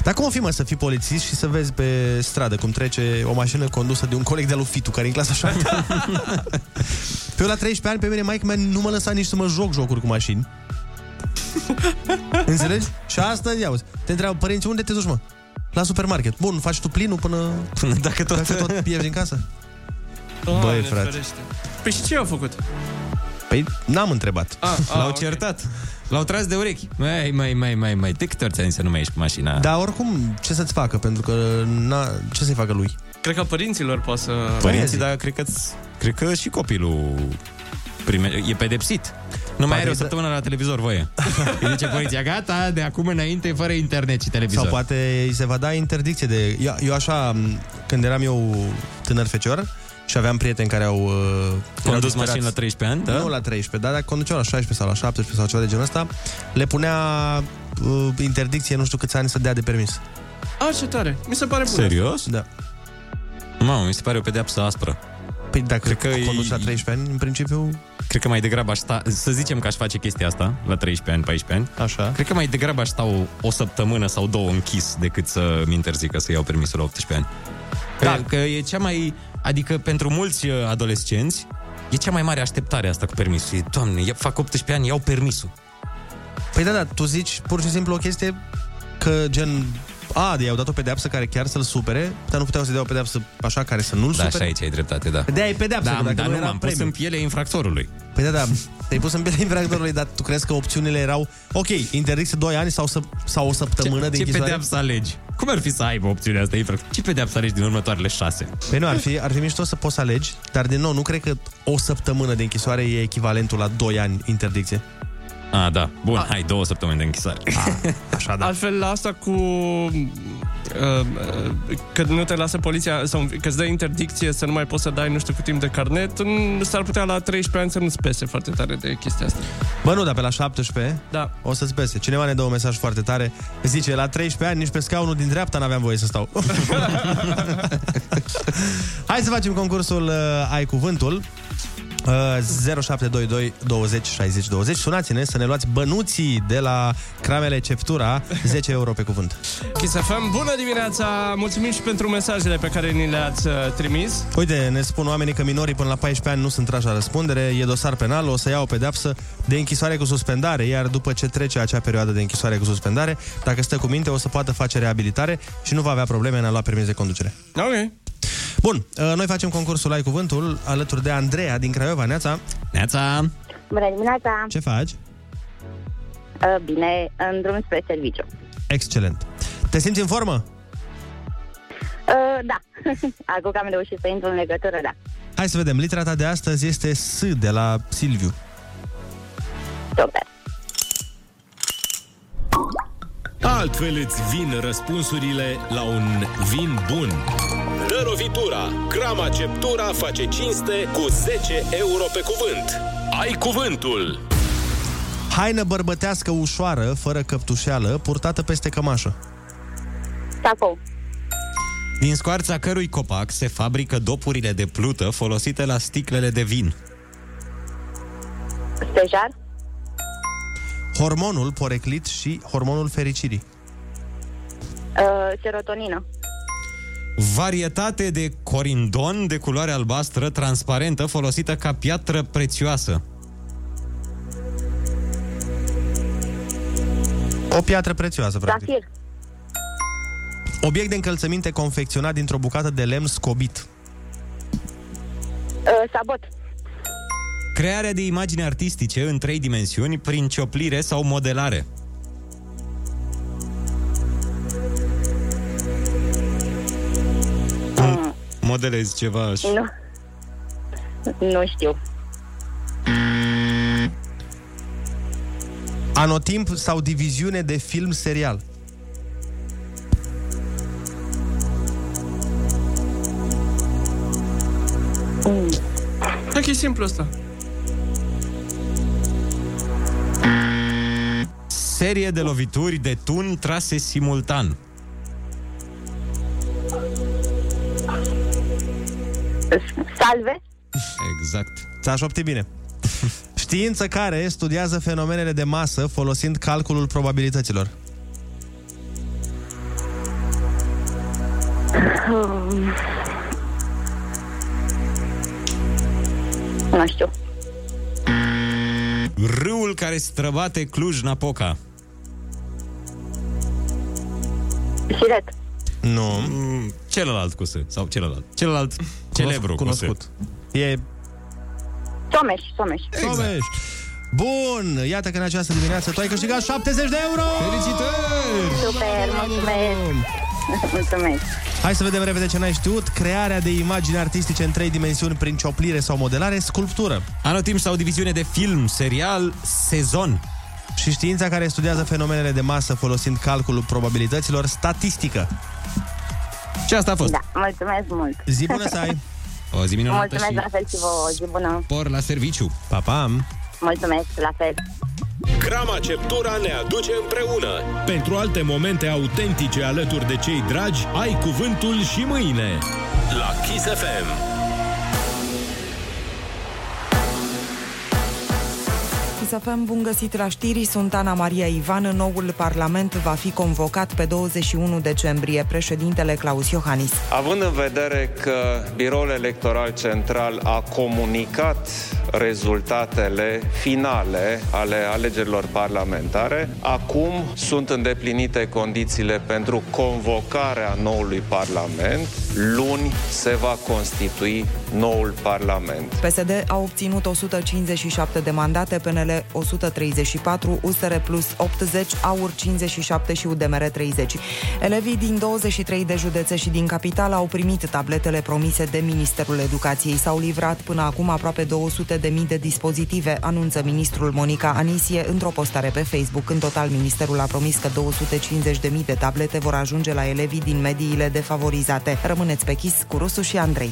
Dar cum o fi, mă, să fii polițist și să vezi pe stradă cum trece o mașină condusă de un coleg de-al lui Fitu, care e în clasa 7 Pe eu la 13 ani, pe mine maică mea nu mă lăsa nici să mă joc jocuri cu mașini. Înțelegi? Și asta, ia uzi, te întreabă părinții, unde te duci, mă? La supermarket. Bun, faci tu plinul până, până dacă tot, dacă tot pierzi în casă? Doamne, Băi, frate. ferește. Păi și ce au făcut? Păi n-am întrebat. Ah, ah, L-au ok. certat. L-au tras de urechi. Mai, mai, mai, mai, mai. De câte ori ți-am zis să nu mai ieși cu mașina? Dar oricum, ce să-ți facă? Pentru că na, ce să-i facă lui? Cred că părinților poate să... Părinții, dar cred că, cred că și copilul prime, e pedepsit. Nu mai are o să- săptămână la televizor voie. Îi zice poliția, gata, de acum înainte fără internet și televizor. Sau poate îi se va da interdicție de... Eu, eu așa, m, când eram eu tânăr fecior, și aveam prieteni care au... Uh, erau Condus disperați. mașini la 13 ani, da? Nu la 13, dar dacă conduceau la 16 sau la 17 sau ceva de genul ăsta, le punea uh, interdicție nu știu câți ani să dea de permis. A, ce tare. Mi se pare bun. Serios? Da. Mamă, mi se pare o pedeapsă aspră. Păi dacă Cred că conduci e- la 13 ani, în principiu... Cred că mai degrabă aș sta, să zicem că aș face chestia asta la 13 ani, 14 ani. Așa. Cred că mai degrabă aș sta o, o săptămână sau două închis decât să-mi interzică să iau permisul la 18 ani. Da. Că e cea mai... Adică pentru mulți uh, adolescenți e cea mai mare așteptare asta cu permisul. E, Doamne, ia- fac 18 ani, iau permisul. Păi da, da, tu zici pur și simplu o chestie că gen... A, de i-au dat o pedeapsă care chiar să-l supere, dar nu puteau să dea o pedeapsă așa care să nu-l Da, supere. și aici ai dreptate, da. De-aia e pedeapsă, Da, că dacă dar nu nu era m-am pus premiu. în pielea infractorului. Păi da, da, te-ai pus în pielea infractorului, dar tu crezi că opțiunile erau ok, interdicție 2 ani sau, să, sau o săptămână ce, de ce închisoare? pedeapsă alegi? Cum ar fi să aibă opțiunea asta? infractor? Ce pedeapsă alegi din următoarele șase? Păi nu, ar fi, ar fi mișto să poți să alegi, dar din nou, nu cred că o săptămână de închisoare e echivalentul la 2 ani interdicție. Ah, da. Bun, hai, două săptămâni de închisare. Așa, da. Altfel, la asta cu... Uh, uh, că nu te lasă poliția sau că îți dă interdicție să nu mai poți să dai nu știu cât timp de carnet, n- s-ar putea la 13 ani să nu-ți pese foarte tare de chestia asta. Bă, nu, dar pe la 17 da. o să-ți pese. Cineva ne dă un mesaj foarte tare. Zice, la 13 ani, nici pe scaunul din dreapta n-aveam voie să stau. Hai să facem concursul uh, Ai Cuvântul. Uh, 0722 20 60 20 Sunați-ne să ne luați bănuții de la Cramele Ceptura 10 euro pe cuvânt Kiss FM, bună dimineața! Mulțumim și pentru mesajele pe care ni le-ați uh, trimis. Uite, ne spun oamenii că minorii până la 14 ani nu sunt trași la răspundere, e dosar penal, o să ia o pedeapsă de închisoare cu suspendare, iar după ce trece acea perioadă de închisoare cu suspendare, dacă stă cu minte, o să poată face reabilitare și nu va avea probleme în a lua permis de conducere. Ok. Bun, uh, noi facem concursul Ai Cuvântul alături de Andreea din Craiova. Neața! Neața! Bună dimineața! Ce faci? Uh, Bine, în drum spre serviciu. Excelent! Te simți în formă? Uh, Da, acum că am reușit să intru în legătură, da. Hai să vedem, litera ta de astăzi este S de la Silviu. Super. Altfel îți vin răspunsurile la un vin bun. Dă lovitura! Crama Ceptura face cinste cu 10 euro pe cuvânt. Ai cuvântul! Haină bărbătească ușoară, fără căptușeală, purtată peste cămașă. Sacou. Din scoarța cărui copac se fabrică dopurile de plută folosite la sticlele de vin. Stejar. Hormonul poreclit și hormonul fericirii. Uh, serotonină. Varietate de corindon de culoare albastră transparentă folosită ca piatră prețioasă. O piatră prețioasă, practic. Zafir. Obiect de încălțăminte confecționat dintr-o bucată de lemn scobit. Uh, sabot. Crearea de imagini artistice în trei dimensiuni prin cioplire sau modelare. Mm. Modelezi ceva și... Nu. Nu știu. Anotimp sau diviziune de film serial. Cred că e simplu asta. Serie de lovituri de tun trase simultan. Salve. Exact. Ți-aș opti bine. Știință care studiază fenomenele de masă folosind calculul probabilităților. Um, nu știu. Râul care străbate Cluj-Napoca. Siret. Nu. Mm, celălalt cu S. Sau celălalt. Celălalt celebru cunoscut. cu S. E Someș, Someș. exact. Someș. Bun, iată că în această dimineață tu ai câștigat 70 de euro! Felicitări! Super, mulțumesc. mulțumesc. Hai să vedem repede ce n-ai știut. Crearea de imagini artistice în trei dimensiuni prin cioplire sau modelare, sculptură. Anotimp sau diviziune de film, serial, sezon. Și știința care studiază fenomenele de masă folosind calculul probabilităților, statistică. Și asta a fost. Da, mulțumesc mult. Zi bună să ai! O zi minunată Mulțumesc și la fel și vouă, o zi bună. por la serviciu. Pa, pa! Mulțumesc, la fel. Crama Ceptura ne aduce împreună. Pentru alte momente autentice alături de cei dragi, ai cuvântul și mâine. La Kiss FM. Să fim bun găsit la știri, sunt Ana Maria Ivan. Noul Parlament va fi convocat pe 21 decembrie. Președintele Claus Iohannis. Având în vedere că Biroul Electoral Central a comunicat rezultatele finale ale alegerilor parlamentare, acum sunt îndeplinite condițiile pentru convocarea noului Parlament. Luni se va constitui noul Parlament. PSD a obținut 157 de mandate, PNL 134, USR Plus 80, AUR 57 și UDMR 30. Elevii din 23 de județe și din capital au primit tabletele promise de Ministerul Educației. S-au livrat până acum aproape 200 de mii de dispozitive, anunță ministrul Monica Anisie într-o postare pe Facebook. În total, ministerul a promis că 250 de mii de tablete vor ajunge la elevii din mediile defavorizate. Rămâneți pe chis cu Rusu și Andrei.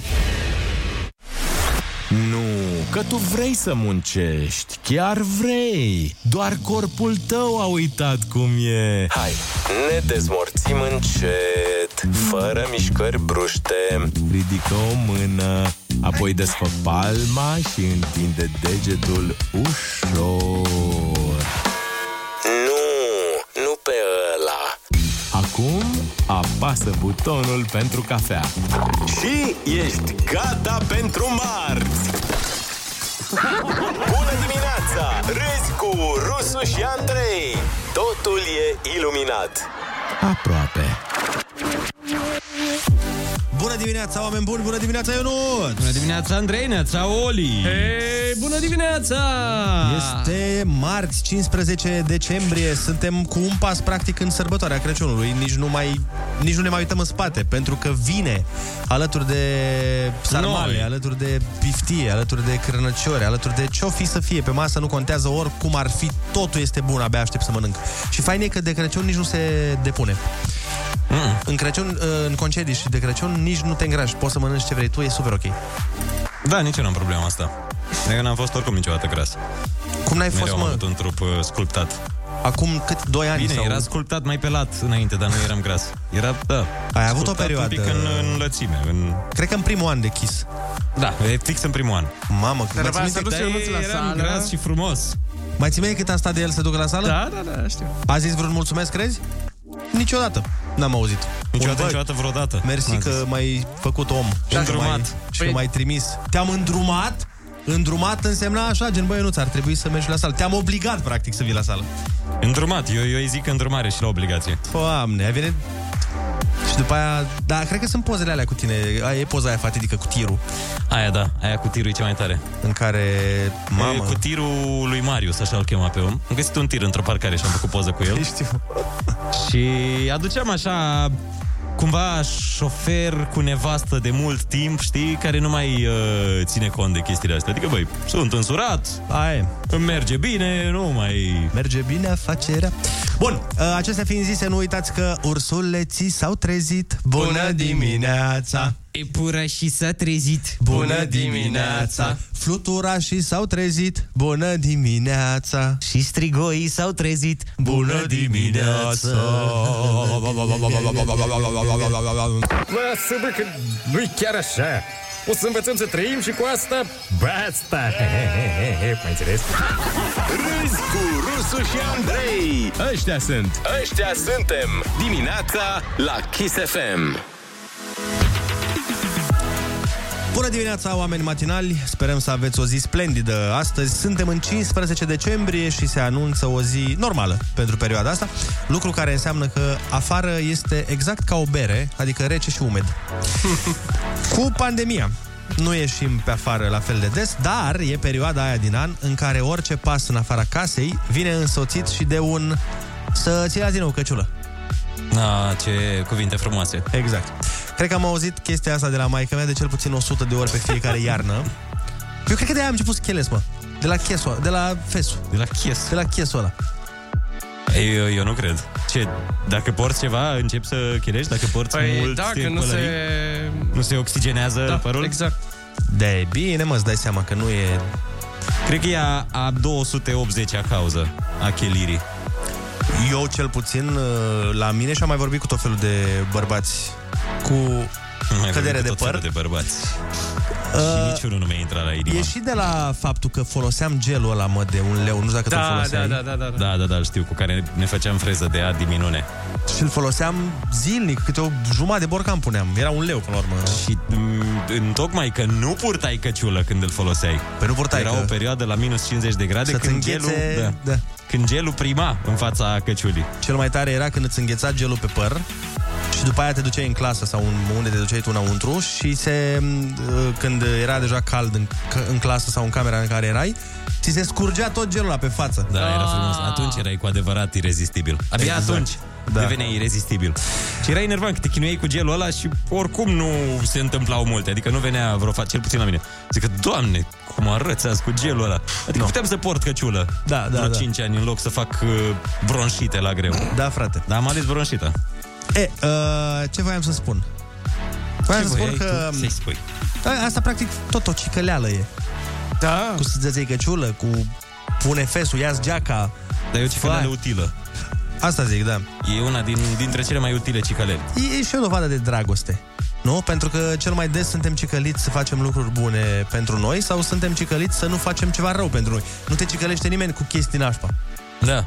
Nu, că tu vrei să muncești, chiar vrei. Doar corpul tău a uitat cum e. Hai, ne dezmorțim încet, fără mișcări bruște. Ridică o mână, apoi desfă palma și întinde degetul ușor. Apasă butonul pentru cafea. Și ești gata pentru marți! Bună dimineața! Râzi cu Rusu și Andrei! Totul e iluminat! Aproape. Bună dimineața, oameni buni! Bună dimineața, Ionut! Bună dimineața, Andrei, neața, Oli! Hei, bună dimineața! Este marți, 15 decembrie. Suntem cu un pas practic în sărbătoarea Crăciunului. Nici nu, mai, nici nu ne mai uităm în spate, pentru că vine alături de sarmale, Noi. alături de piftie, alături de crănăciori, alături de ce-o fi să fie pe masă, nu contează oricum ar fi, totul este bun, abia aștept să mănânc. Și fain e că de Crăciun nici nu se depune. Mm. În Crăciun, în concedii și de Crăciun nici nu te îngrași, poți să mănânci ce vrei tu, e super ok. Da, nici eu n-am problema asta. Eu n-am fost oricum niciodată gras. Cum n-ai Mereu fost, am mă? avut un trup uh, sculptat. Acum cât? 2 ani Bine, sau... era sculptat mai pelat înainte, dar nu eram gras. Era, da. Ai avut o sculptat perioadă- Un pic în, în lățime. În... Cred că în primul an de Kiss. Da, e fix în primul an. Mamă, Dar mai v-ați ții adus minte, Ionuț la eram sală? gras și frumos. mai ții minte cât am stat de el să ducă la sală? Da, da, da, știu. A zis vreun mulțumesc, crezi? Niciodată. N-am auzit. Niciodată, Bun, bă, niciodată, vreodată. Mersi N-a că zis. m-ai făcut om. Și că Îndrumat. m-ai, și că Păi- m-ai trimis. Te-am îndrumat? Îndrumat însemna așa, gen, băi, nu ar trebui să mergi la sală. Te-am obligat, practic, să vii la sală. Îndrumat, eu, eu îi zic îndrumare și la obligație. Doamne, ai venit... Și după aia, da, cred că sunt pozele alea cu tine. Aia e poza aia fatidică cu tirul, Aia da, aia cu tirul e cea mai tare. în care, Mamă. mamă, Cu tirul lui Marius, așa îl chema pe om. Am găsit un tir într-o parcare și am făcut poză cu el. știu. Și aduceam așa cumva șofer cu nevastă de mult timp, știi, care nu mai uh, ține cont de chestiile astea. Adică, băi, sunt însurat, Aia e. îmi merge bine, nu mai... Merge bine afacerea. Bun, ă, acestea fiind zise, nu uitați că ursuleții s-au trezit. Bună dimineața! Epura și s-a trezit. Flutura și s-au trezit. Bună dimineața! Și strigoii s-au trezit. Bună dimineața! Lasă, bă, că nu-i chiar așa. O să învățăm să trăim și cu asta basta. Mai înțeles? Râzi cu Rusu și Andrei! Ăștia sunt. Ăștia suntem! Dimineața la Kiss FM! Bună dimineața, oameni matinali! Sperăm să aveți o zi splendidă astăzi. Suntem în 15 decembrie și se anunță o zi normală pentru perioada asta, lucru care înseamnă că afară este exact ca o bere, adică rece și umed. Cu pandemia. Nu ieșim pe afară la fel de des, dar e perioada aia din an în care orice pas în afara casei vine însoțit și de un să ți la tine o căciulă. Ah, ce cuvinte frumoase. Exact. Cred că am auzit chestia asta de la maica mea de cel puțin 100 de ori pe fiecare iarnă. Eu cred că de aia am început să cheles, mă. De la chesul, de la fesul. De la ches. De la chesul ăla. Eu, eu nu cred. Ce, dacă porți ceva, începi să chilești? Dacă porți Păi mult dacă de nu se... pălării? Nu se oxigenează Da, părul? exact. De e bine, mă, îți dai seama că nu e... Cred că e a, a 280-a cauză a chelirii. Eu cel puțin uh, la mine și am mai vorbit cu tot felul de bărbați. Cu Mai cădere vorbim de cu tot păr. felul de bărbați. Uh, și niciunul nu mi-a intrat la inima. E și de la faptul că foloseam gelul ăla, mă, de un leu, nu știu dacă tu Da, foloseai. da, da, da, da. Da, da, da, îl știu, cu care ne făceam freză de adi minune. Și îl foloseam zilnic, câte o jumătate de borcan puneam. Era un leu, până la urmă. Și în tocmai că nu purtai căciulă când îl foloseai. Păi nu purtai, Era că- o perioadă la minus 50 de grade Să-ți când înghețe- gelul, da, da. când gelul prima în fața căciulii. Cel mai tare era când îți îngheța gelul pe păr și după aia te duceai în clasă sau în, unde te duceai tu înăuntru și se, m, când era deja cald în, în clasă sau în camera în care erai, ți se scurgea tot gelul ăla pe față. Da, era frumos. Atunci erai cu adevărat irezistibil. Abia Exact. atunci Da. deveneai irezistibil. Și era enervant că te chinuiai cu gelul ăla și oricum nu se întâmplau multe. Adică nu venea vreo fa- cel puțin la mine. Zic că, doamne, cum arăți azi cu gelul ăla. Adică no. puteam să port căciulă Da, da, vreo da. 5 ani în loc să fac uh, bronșite la greu. Da, frate. Dar am ales bronșita. E, uh, ce voiam să spun? Voiam Ce să spun voiai că... tu să-i spui? A- Asta practic tot o cicăleală e. Da. Cu să-ți iei căciulă, cu pune fesul, ia geaca. Dar e o cicăleală utilă. Asta zic, da. E una din, dintre cele mai utile cicăleli. E, e și o dovadă de dragoste. Nu? Pentru că cel mai des suntem cicăliți să facem lucruri bune pentru noi sau suntem cicăliți să nu facem ceva rău pentru noi. Nu te cicălește nimeni cu chestii nașpa. Da,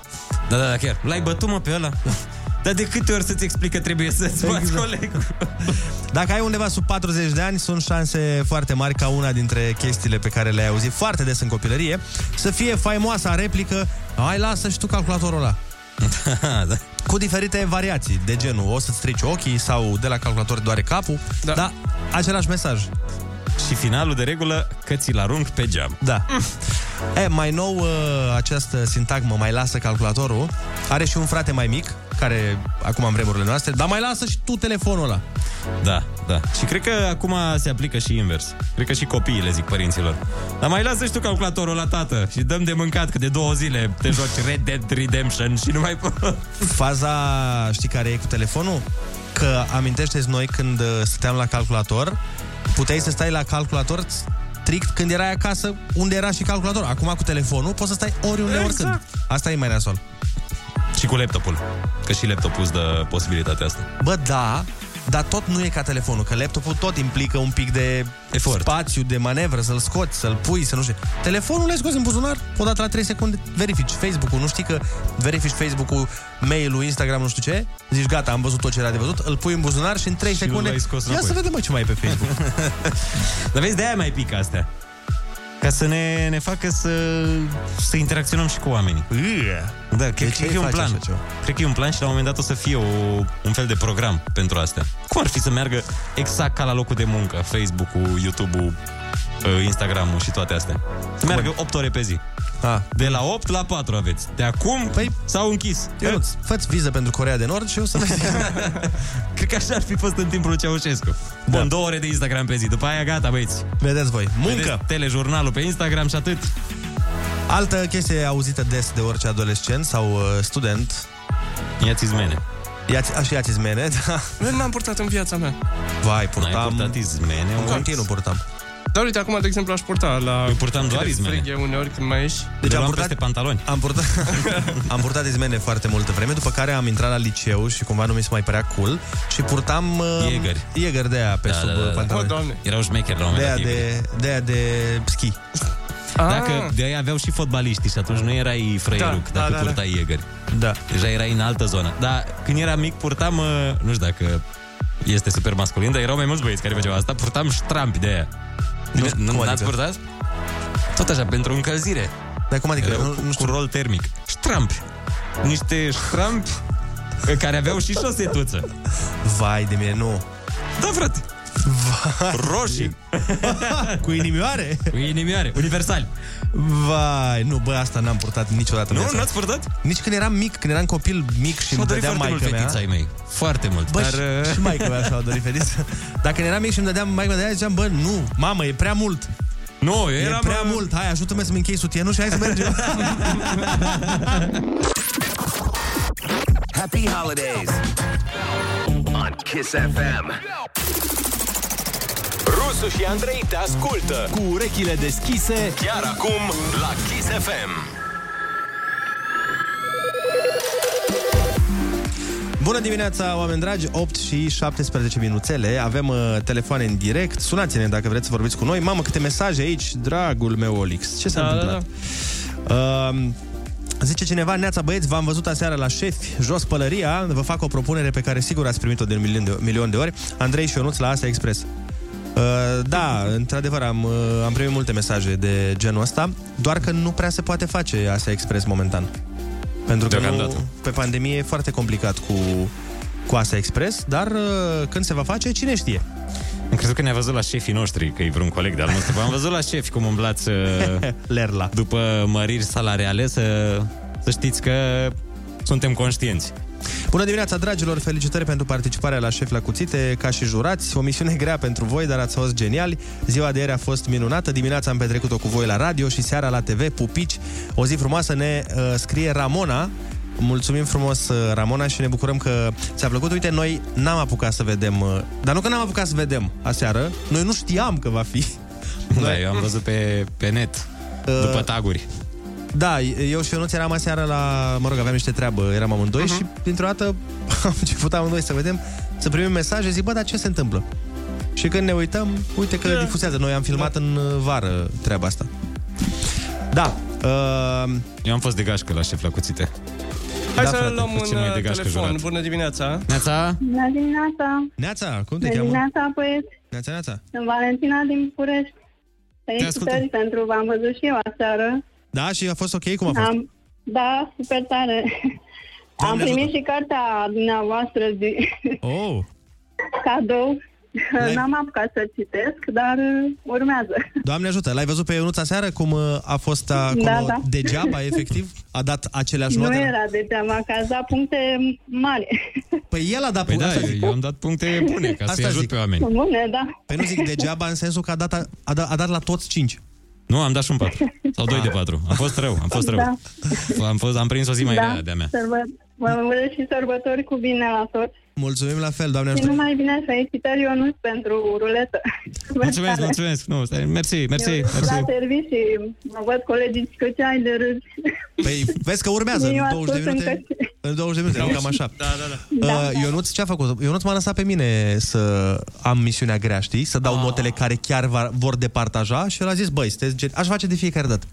da, da, da chiar. L-ai bătut, mă, pe ăla? Dar de câte ori să-ți explic că trebuie să-ți bați Exact. colegul? Dacă ai undeva sub 40 de ani, sunt șanse foarte mari ca una dintre chestiile pe care le-ai auzit foarte des în copilărie să fie faimoasa replică Hai, lasă și tu calculatorul ăla. da. Cu diferite variații, de genul o să-ți strici ochii sau de la calculator doare capul, da. dar același mesaj. Și finalul de regulă că ți-l arunc pe geam. Da. E, mai nou, uh, această sintagmă, mai lasă calculatorul, are și un frate mai mic, care acum în vremurile noastre, dar mai lasă și tu telefonul ăla. Da, da. Și cred că acum se aplică și invers. Cred că și copiii le zic părinților. Dar mai lasă și tu calculatorul la tată și dăm de mâncat că de două zile te joci Red Dead Redemption și nu mai Faza, știi care e cu telefonul? Că amintește-ți noi când uh, stăteam la calculator, puteai să stai la calculator strict când erai acasă, unde era și calculator. Acum cu telefonul poți să stai oriunde, Exact. oricând. Asta e mai nasol. Și cu laptopul. Că și laptopul îți dă posibilitatea asta. Bă, da, dar tot nu e ca telefonul, că laptopul tot implică un pic de Efort. spațiu, de manevră, să-l scoți, să-l pui, să nu știu. Telefonul l-ai scos în buzunar, odată la 3 secunde verifici Facebook-ul, nu știi că verifici Facebook-ul, mail-ul, Instagram, nu știu ce, zici gata, am văzut tot ce era de văzut, îl pui în buzunar și în 3 Și secunde, l-ai scos ia înapoi. să vedem mă ce mai e pe Facebook. Dar vezi, de-aia mai pică astea. Ca să ne, ne facă să, să interacționăm și cu oamenii. Da, cred, ce cred că îi e un faci plan. așa ceva? Cred că e un plan și la un moment dat o să fie o, un fel de program pentru astea. Cum ar fi să meargă exact ca la locul de muncă, Facebook-ul, YouTube-ul, uh, Instagram-ul și toate astea. Să meargă 8 ore pe zi. A. De la 8 la 4 aveți. De acum păi, s-au închis. Ionuț, fă-ți viză pentru Corea de Nord și o să vezi. Cred că așa ar fi fost în timpul lui Ceaușescu. Bun, Da. două ore de Instagram pe zi. După aia gata, băieți. Vedeți voi. Muncă! Vedeți telejurnalul pe Instagram și atât. Altă chestie auzită des de orice adolescent sau uh, student. Ia-ți izmene. Ia-ți, așa ia-ți izmene, da. Nu n-am purtat în viața mea. Vai, N-ai purtam... purtat izmene? În mă? continuu purtam. Dar uite, acum, de exemplu, aș purta la... Eu purtam doar cât de izmene. frig e uneori când mai ieși. Deci Le am luam purtat, peste pantaloni. am, purtat, am purtat izmene foarte multă vreme, după care am intrat la liceu și cumva nu mi se mai părea cool și purtam... Uh, Iegări. Iegări de aia pe Da, sub da, da, uh, da. pantaloni. O, Doamne. Erau șmecheri la un de moment aia dat. de, de, aia de schi. Dacă de aia aveau și fotbaliștii și atunci nu erai frăieruc Da, dacă da, da, purtai iegări. Da. Deja erai în altă zonă. Dar când eram mic purtam, uh, nu știu dacă este super masculin, dar erau mai mulți băieți care făceau asta, purtam ștrampi de aia. Bine, cum nu, adică? n-ați purtat? Tot așa, pentru încălzire. Dar cum adică? Erau Nu, cu, nu cu rol termic. Ștrampi. Niște ștrampi care aveau și șosetuță. Vai de mine, nu. Da, frate. Roșii. Cu inimioare? Cu inimioare. Universali. Vai, nu, bă, asta n-am purtat niciodată. în Nu? viața N-ați purtat? Nici când eram mic, când eram copil mic și Și-au îmi dorit dădea foarte mult maică mea. fetița ai mei. Foarte mult. Bă, dar, și, uh, și maică mea și-au dorit fetiță. Dacă când eram mic și îmi dădeam maică mea de aia, ziceam, bă, nu, mamă, e prea mult. Nu, E eram... prea uh, mult. Hai, ajută-mă să-mi închei sutienul și hai să mergem. Happy holidays on Kiss FM. Rus Rusu și Andrei te ascultă cu urechile deschise chiar acum la Kiss FM. Bună dimineața, oameni dragi, 8 și 17 minuțele, avem uh, telefoane în direct, sunați-ne dacă vreți să vorbiți cu noi. Mamă, câte mesaje aici, dragul meu Olix, ce s-a Da, întâmplat? Uh, zice cineva, Neața băieți, v-am văzut aseară la șefi, jos pălăria, vă fac o propunere pe care sigur ați primit-o de un milion de, milion de ori, Andrei și Șionuț la Asia Express. Uh, da, într-adevăr am, uh, am primit multe mesaje de genul ăsta, doar că nu prea se poate face Asia Express momentan. Pentru că nu, Deocamdată. pe pandemie e foarte complicat cu, cu Asia Express, dar uh, când se va face, cine știe. Am crezut că ne-a văzut la șefii noștri, că e vreun coleg de-al nostru. Am văzut la șefi cum umblați uh, Lerla. după măriri salariale, să, să știți că suntem conștienți. Bună dimineața, dragilor! Felicitări pentru participarea la Șef la Cuțite, ca și jurați. O misiune grea pentru voi, dar ați fost geniali. Ziua de ieri a fost minunată. Dimineața am petrecut-o cu voi la radio și seara la TV, pupici. O zi frumoasă ne uh, scrie Ramona. Mulțumim frumos, uh, Ramona, și ne bucurăm că ți-a plăcut. Uite, noi n-am apucat să vedem, uh, dar nu că n-am apucat să vedem aseară, noi nu știam că va fi. Da, eu am văzut pe, pe net, după taguri. Da, eu și Ionuț eram aseară la... Mă rog, aveam niște treabă, eram amândoi uh-huh. și dintr-o dată am început amândoi să vedem, să primim mesaje, zic, bă, dar ce se întâmplă? Și când ne uităm, uite că Da. difuzează. Noi am filmat în uh, vară treaba asta. Da. Uh, Eu am fost de gașcă la șef la cuțite. Hai Da, să frate, luăm cu un cel mai uh, de gașcă telefon. jurat. Bună dimineața! Neața? Bună dimineața! Neața, cum te Bună cheamă? dimineața, băieți! Neața, Neața. Sunt Valentina din București. Felicitări pentru v-am văzut și eu aseară. Da, și a fost ok? Cum a fost? Am, da, super tare. Am Doamne primit ajută. și cartea dumneavoastră de Oh, cadou. L-ai- N-am apucat să citesc, dar uh, urmează. Doamne ajută, l-ai văzut pe Ionuț aseară cum uh, a fost acolo Da, da. degeaba, efectiv? A dat aceleași Nu note? era degeaba, că ați dat puncte mari. Păi el a dat Păi puncte. da, asta eu, zic. eu am dat puncte bune ca să-i Asta ajut zic. pe oameni. Bune, da. Păi nu zic degeaba în sensul că a dat, a, dat, a dat la toți cinci. Nu, am dat și un 4. Sau 2 de 4. Am fost rău, am fost rău. Da. Am, fost, am prins o zi mai da. rea de-a mea. Sărbă- Vă urez și sărbători cu bine la toți. Mulțumim la fel, Doamne Și ajută. numai bine, felicitări Ionuț pentru ruletă. Mulțumesc, mulțumesc. Nu, stai, mersi, mersi, Eu mersi. La servici și mă văd colegii că ce ai de râs. Păi vezi că urmează Eu în 20 de ascult minute. încă- În 20 de minute, cam așa. Da, da, da. Uh, Ionuț ce a făcut? Ionuț m-a lăsat pe mine să am misiunea grea, știi? Să dau notele care chiar va, vor departaja și el a zis, băi, sunteți gen... aș face de fiecare dată.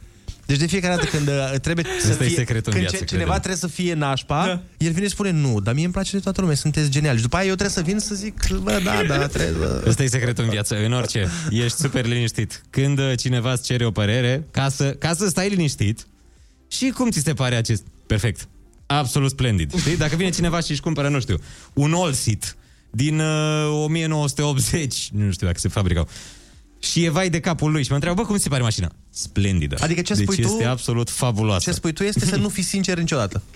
Deci de fiecare dată când uh, trebuie să Ăsta e fie, secretul în când viață, ce- cineva crede-mă. trebuie să fie nașpa, da. el vine și spune nu, dar mie îmi place de toată lumea, sunteți geniali. Și după aia eu trebuie să vin să zic, bă, da, da, trebuie să... Ăsta e secretul în viață, în orice. Ești super liniștit. Când uh, cineva îți cere o părere, ca să, ca să stai liniștit, și cum ți se pare acest... Perfect. Absolut splendid. Știi? Dacă vine cineva și își cumpără, nu știu, un Allsit din uh, 1980, nu știu dacă se fabricau, și e vai de capul lui și mă întreabă, bă, cum ți se pare mașina? Splendidă. Adică ce deci spui tu- este absolut fabuloasă. Ce spui tu este să nu fii sincer niciodată.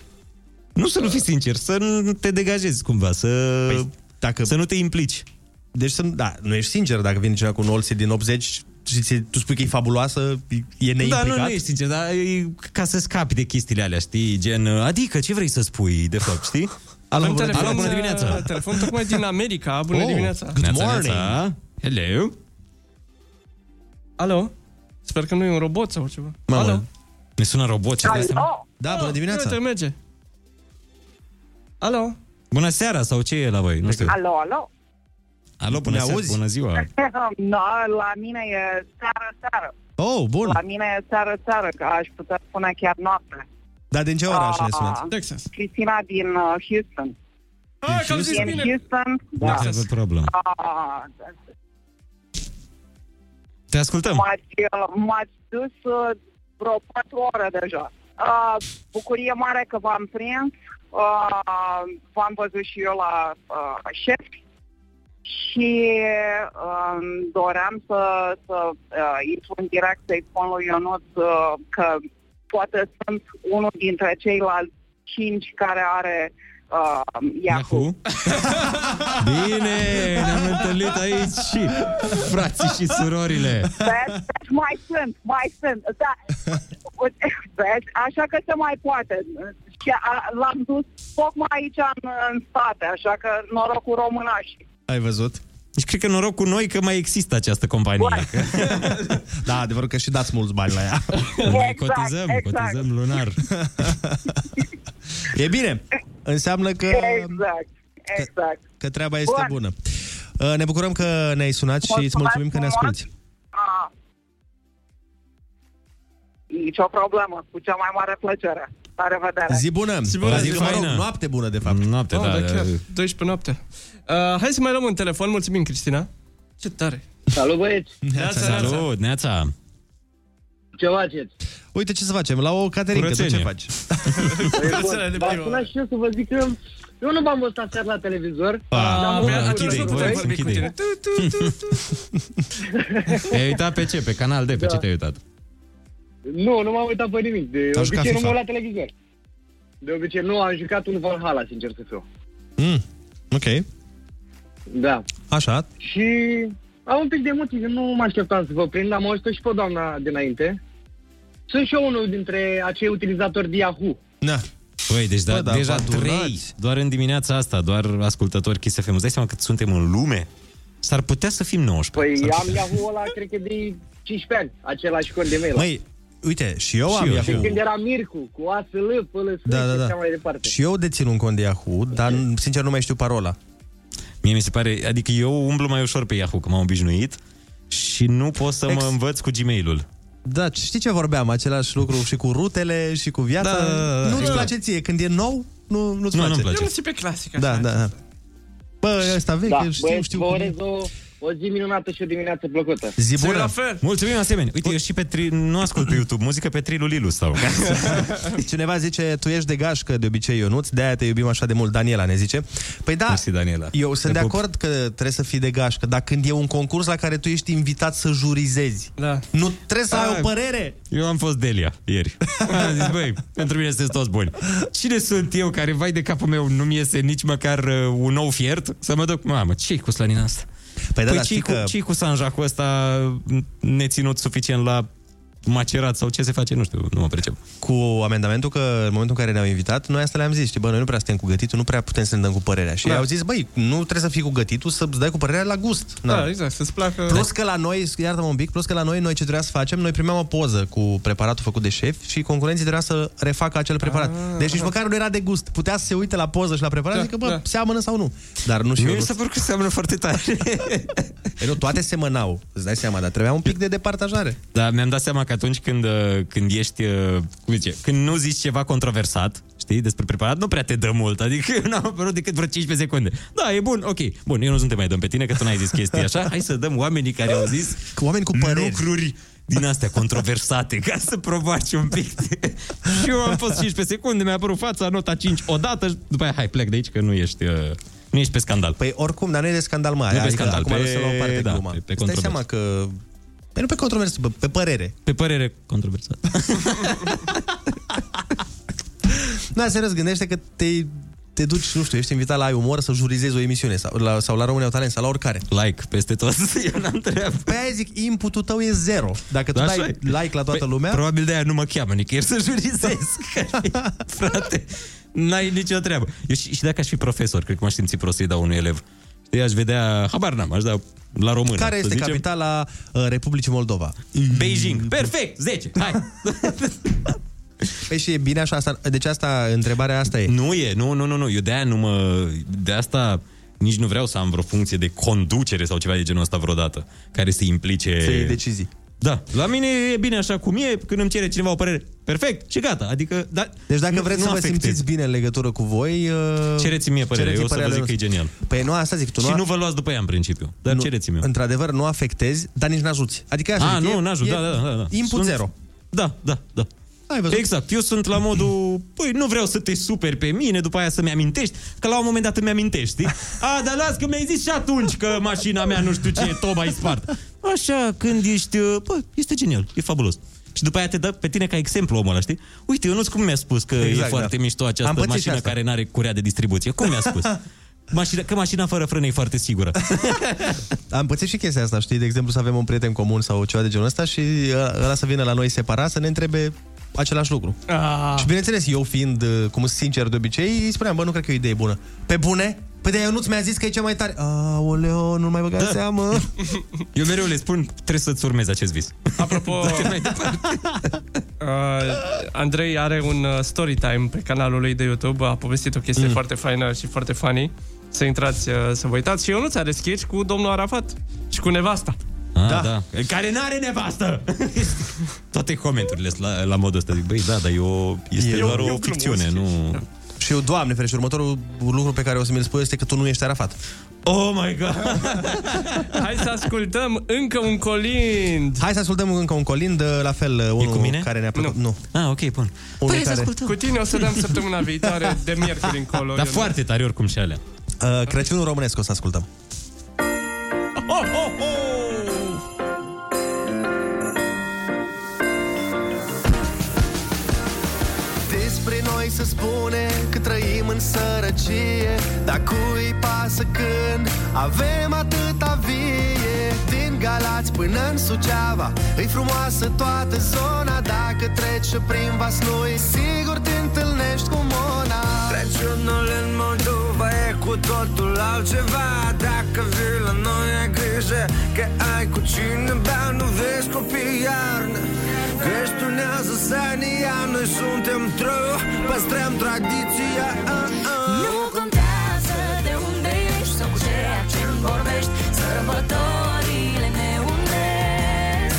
Nu să nu fii sincer, să nu te degajezi cumva, să, Păi, dacă... să nu te implici. Deci, să, da, nu ești sincer dacă vine cineva cu un Olsi din 80 și ți- tu spui că e fabuloasă, e neimplicat. Da, nu, nu ești sincer, dar e ca să scapi de chestiile alea, știi? Gen, adică, ce vrei să spui, de fapt, știi? Alo, Avem bună telefon, Alo, bună uh, dimineața! Telefon tocmai din America. Bună Oh, dimineața. good Neața, morning. neața. Hello? Alo? Sper că nu e un robot sau ceva. Mamă, Alo? Ne sună robot, ce dai seama? Da, bună dimineața. Uite, merge. Alo? Bună seara, sau ce e la voi? Nu știu. Alo, alo? Alo, bună Ne seara, auzi? bună ziua. no, la mine e seară, seară. Oh, bun. La mine e seară, seară, că aș putea spune chiar noapte. Dar din ce oraș ne sunați? Texas. Cristina din uh, Houston. Ah, că am zis Din bine. Houston, Nu da. have a problem. Ah, Te ascultăm. m-ați, uh, m-ați dus uh, vreo patru ore deja. Uh, bucurie mare că v-am prins. Uh, v-am văzut și eu la uh, șef și uh, doream să, să uh, intru în direct să-i spun lui Ionut uh, că poate sunt unul dintre ceilalți cinci care are uh, Yahoo. Yahoo? Bine, ne-am întâlnit aici și frații și surorile. Vezi? Deci mai sunt, mai sunt. Da. Vezi? Așa că se mai poate. Și a, l-am dus tocmai aici în, în state, așa că noroc cu românașii. Ai văzut? Deci cred că noroc cu noi că mai există această companie. Da, adevărul că și dați mulți bani la ea. Noi cotizăm, cotizăm lunar. E bine. Înseamnă că, Exact, exact. că treaba este Bun. bună. Uh, Ne bucurăm că ne-ai sunat și îți mulțumim că ne asculti. A. Nici o problemă, cu cea mai mare plăcere. La revedere. Zi bună! Zi bună, zi Mă rog, faină. noapte bună, de fapt. Noapte, Oh, da, chiar. 12 noapte. Uh, hai să mai luăm un telefon. Mulțumim, Cristina. Ce tare. Salut, băieți! Neața, Salut, Neața! Ce faceți? Uite ce să facem, la o caterincă, tu ce Curățenie. faci? Păi, Curățenia de bun, primăvară. v-am sunat și eu să vă zic că eu nu v-am văzut aseară la televizor. Ah, Dar bun, mă- închide-i, mă- vorbim, mă- închide-i. Te-ai uitat pe ce? Pe canal D? Pe ce te-ai uitat? Nu, nu m-am uitat pe nimic. De Ai jucat obicei nu FIFA? mă uit la televizor. De obicei nu, am jucat un Valhalla, sincer să fiu. Mm, ok. Da. Așa. Și am un pic de emoții, nu mă așteptam să vă prind, am auzit și pe doamna dinainte. Sunt și eu unul dintre acei utilizatori de Yahoo. Da. Băi, deci da, Bă, dar deja vă trei, adunați. doar în dimineața asta, doar ascultători Kiss FM. Îți dai seama cât suntem în lume? S-ar putea să fim 19. Păi S-ar am putea. Yahoo ăla, cred că de 15 ani, același cont de mail. Măi, uite, și eu Și am eu, Yahoo. De când era Mircu, cu ASL, până Da, da, și așa da. mai departe. Și eu dețin un cont de Yahoo, dar sincer nu mai știu parola. Mie mi se pare, adică eu umblu mai ușor pe Yahoo, că m-am obișnuit și nu pot să Ex- mă învăț cu Gmail-ul. Da, știi ce vorbeam? Același lucru și cu rutele și cu viața. Da, da, da, da, nu-ți exact. place ție. Când e nou, nu, nu-ți Nu, place. nu-mi place. Eu nu țin pe clasic. Da, da, da. Bă, ăsta vechi, da, știu, băieți, știu vă cum urez e. o, o zi minunată și o dimineață plăcută. Zi bună! Mulțumim asemenea. Uite, eu și pe tri... nu ascult pe YouTube muzică pe Trilu Lilu sau. Cineva zice, tu ești de gașcă de obicei, Ionuț, de-aia te iubim așa de mult, Daniela ne zice. Păi da, Mersi, Daniela. eu sunt Te de pup. acord că trebuie să fii de gașcă, dar când e un concurs la care tu ești invitat să jurizezi, da. nu trebuie să ai Ah, o părere. Eu am fost Delia ieri. Am zis, băi, pentru mine sunteți toți buni. Cine sunt eu care, vai de capul meu, nu-mi iese nici măcar uh, un nou fiert? Să mă duc, mamă, ce-i cu slanina asta? Păi da, păi dar ce-i știi cu, că- ce cu sanjacul ăsta neținut suficient la macerat sau ce se face, nu știu, nu mă pricep. Cu amendamentul că în momentul în care ne-au invitat, noi asta le-am zis, știi, bă, noi nu prea suntem cu gătitul, nu prea putem să ne dăm cu părerea. Și Da. da. au zis, băi, nu trebuie să fii cu gătitul, să-ți dai cu părerea la gust. Da, exact, să-ți placă... Plus că la noi, iartă-mă un pic, plus că la noi, noi ce trebuia să facem, noi primeam o poză cu preparatul făcut de șef și concurenții trebuia să refacă acel preparat. Deci nici măcar nu era de gust. Putea să se uite la poză și la preparat Da, și zică, bă, da. seamănă sau nu. Dar nu și Mie eu. mi s-a părut că seamănă foarte tare. Păi nu, toate semănau, îți dai seama, dar trebuia un pic de departajare. Da, mi-am dat seama că atunci când, uh, când ești, uh, cum zice, când nu zici ceva controversat, știi, despre preparat, nu prea te dă mult, adică eu n-am apărut decât vreo 15 secunde. Da, e bun, ok. Bun, eu nu sunt te mai dăm pe tine, că tu n-ai zis chestii așa, hai să dăm oamenii care au zis cu oameni cu păreri. lucruri din astea controversate, ca să provoace un pic. și eu am fost 15 secunde, mi-a apărut fața, nota 5 odată, și după aia, hai, plec de aici, că nu ești... Uh, nu ești pe scandal. Păi oricum, dar nu e de scandal mare. Nu pe adică scandal, acum pe- lăsăm la o parte da, gluma. pe- pe Îți dai controversă. seama că... Păi nu pe controversă, pe, pe părere. Pe părere controversată. Da, serios, gândește că te, te duci, nu știu, ești invitat la Ai Umor să jurizezi o emisiune sau la, sau la România au Talent sau la oricare. Like peste tot, eu n-am treabă. Păi aia zic, inputul tău e zero. Dacă tu Așa dai e. like la toată Păi, lumea... Probabil de aia nu mă cheamă nicăieri să jurizez. Frate, n-ai nicio treabă. Eu și, și dacă aș fi profesor, cred că m-aș simți prost să-i dau unui elev. Știi, aș vedea, habar n-am, aș da la română. Care să este zicem. capitala uh, Republicii Moldova? Beijing. Perfect, 10. Hai. Păi și e bine așa, asta, deci asta, întrebarea asta e. Nu e, nu, nu, nu, nu. Eu de aia nu mă... De asta nici nu vreau să am vreo funcție de conducere sau ceva de genul ăsta vreodată, care să implice... Să iei decizii. Da, la mine e bine așa cum e, când îmi cere cineva o părere, perfect și gata, adică... Da, Deci dacă nu, vreți nu să vă afectez. simțiți bine în legătură cu voi... Uh, Cereți-mi mie părerea, eu o să vă zic că e genial. Păi nu, asta zic, tu și nu... nu vă luați după ea în principiu, dar nu, cereți-mi Într-adevăr, nu afectezi, dar nici n-ajuți. Adică așa A, zic, nu, e- n-ajut, e da, da, da, da. Input Sunt- zero. Da, da, da. Ai văzut? Exact, eu sunt la modul, păi nu vreau să te superi pe mine, după aia să-mi amintești, că la un moment dat îmi amintești, știi? A, dar las că mi-ai zis și atunci că mașina mea nu știu ce, tot mai spart. Așa, când ești, uh, bă, este genial, e fabulos. Și după aia te dă pe tine ca exemplu omul ăla, știi? Uite, eu nu-ți cum mi-a spus că Exact, e foarte da. mișto Am această pățit și mașină asta. care n-are curea de distribuție. Cum mi-a spus? Mașina, că mașina fără frână e foarte sigură. Am pățit și chestia asta, știi? De exemplu, să avem un prieten comun sau ceva de genul ăsta și ăla ăla să vină la noi separat să ne întrebe același lucru. Ah. Și bineînțeles, eu fiind, uh, cum sunt sincer de obicei, îi spuneam, bă, nu cred că e o idee bună. Pe bune? Păi de nu mi-a zis că e cea mai tare. Aoleo, nu mai băga Da. seamă. Eu mereu le spun, trebuie să-ți urmezi acest vis. Apropo, uh, Andrei are un uh, story time pe canalul lui de YouTube, a povestit o chestie mm. foarte faină și foarte funny. Să intrați uh, să vă uitați. Și eu nu ți-are sketch cu domnul Arafat și cu nevasta. Ah, da. da. Care n-are nevastă! Toate comenturile sunt la, la modul ăsta. Zic, băi, da, dar eu, este E- doar e o un ficțiune, nu... Și eu, Doamne ferește, următorul lucru pe care o să mi-l spui este că tu nu ești Arafat. Oh my god! Hai să ascultăm încă un colind. Hai să ascultăm încă un colind, la fel, unul cu mine? care ne-a plăcut. Nu. nu. Ah, ok, bun. Unul Păi, să care... ascultăm. Cu tine o să dăm săptămâna viitoare de miercuri încolo. Dar Eu- foarte tare oricum și alea. Uh, Crăciunul românesc o să ascultăm. Oh, oh, oh! Se spune că trăim în sărăcie. Dar cui pasă când avem atâta vie? Din Galați până în Suceava E frumoasă toată zona. Dacă treci prin Vaslui Sigur te întâlnești cu Mona. Crăciunul în Moldova e cu totul altceva. Dacă vii la noi ai grijă Că ai cu cine bea Nu vezi copii iarnă Că spunează Sania Noi suntem trău Păstrăm tradiția uh, uh. Nu contează de unde ești sau cu ceea ce vorbești Sărbătorile ne unesc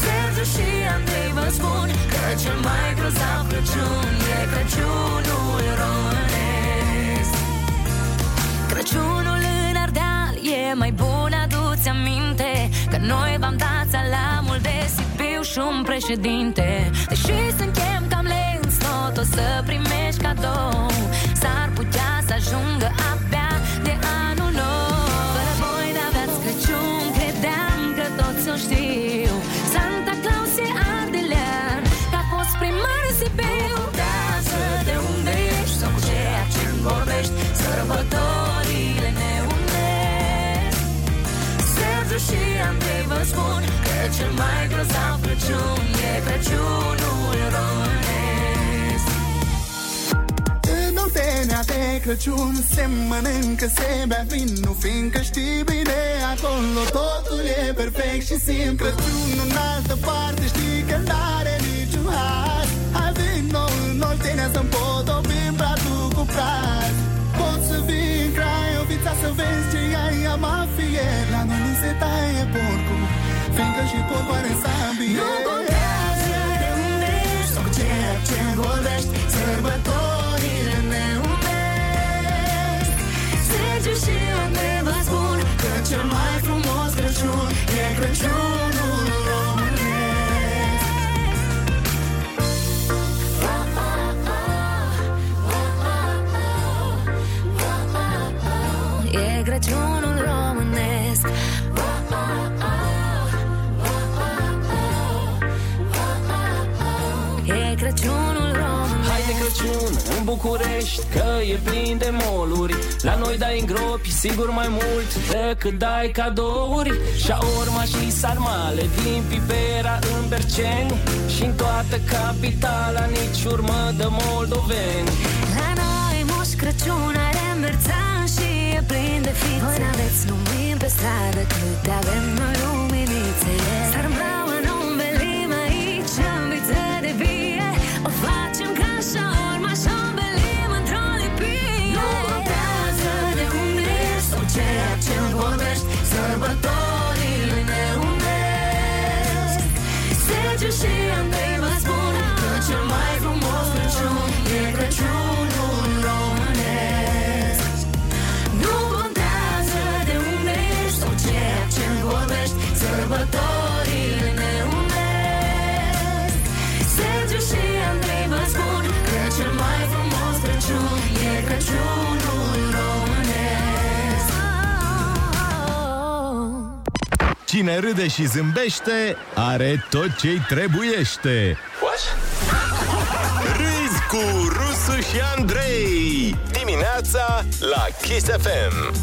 Sergiu și Andrei vă spun Că cel mai grozav Crăciun E Crăciunul Sibiu și un președinte. Deși suntem cam lenți, tot o să primești cadou. S-ar putea să ajungă abia de anul nou. Fără voi n-aveați Crăciun, credeam că toți o știu. Santa Claus e ardelean, că a fost primar în Sibiu. Nu contează de unde ești sau cu ceea ce vorbești Sărbătorile Sergiu și Andrei vă spun Că cel mai grozav Crăciun E Crăciunul românesc. În Oltenia de Crăciun se mănâncă, se bea vin Nu fiindcă știi bine, acolo totul e perfect și simplu Crăciunul în altă parte știi că n-are niciun har Hai vino în Oltenia să-mi podobim bratul cu praz. Poți să vii în Craiovița să vezi ce ai a mafie fiindcă și porcul are sabie Nu contează de unde ești sau cu ceea ce vorbești Sărbătorile București Că e plin de moluri. La noi dai în gropi sigur mai mult Decât dai cadouri. Șaorma și sarmale Din Pipera în Berceni. Și în toată capitala Nici urmă de moldoveni. La noi Moș Crăciun are merțan și e plin de fițe. Voi n-aveți lumini pe stradă câte avem noi luminițe. Sarmraua nu învelim aici în viță de vie. O facem ca șaorma ceea ce vorbești Sărbătorile ne unesc. Sergiu și Andrei Cine râde și zâmbește, are tot ce-i trebuiește. Râzi cu Rusu și Andrei Dimineața la Kiss FM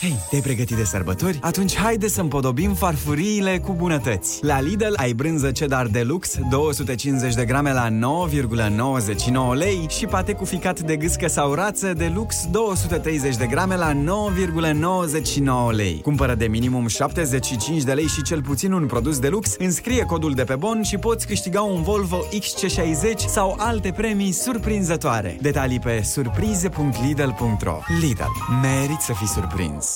Hei, te-ai pregătit de sărbători? Atunci haide să împodobim farfuriile cu bunătăți. La Lidl ai brânză cheddar deluxe 250 de grame la 9,99 lei și pate cu ficat de gâscă sau rață deluxe 230 de grame la 9,99 lei. Cumpără de minimum 75 de lei și cel puțin un produs deluxe, înscrie codul de pe bon și poți câștiga un Volvo XC60 sau alte premii surprinzătoare. Detalii pe surprize.lidl.ro Lidl. Merit să fii surprins.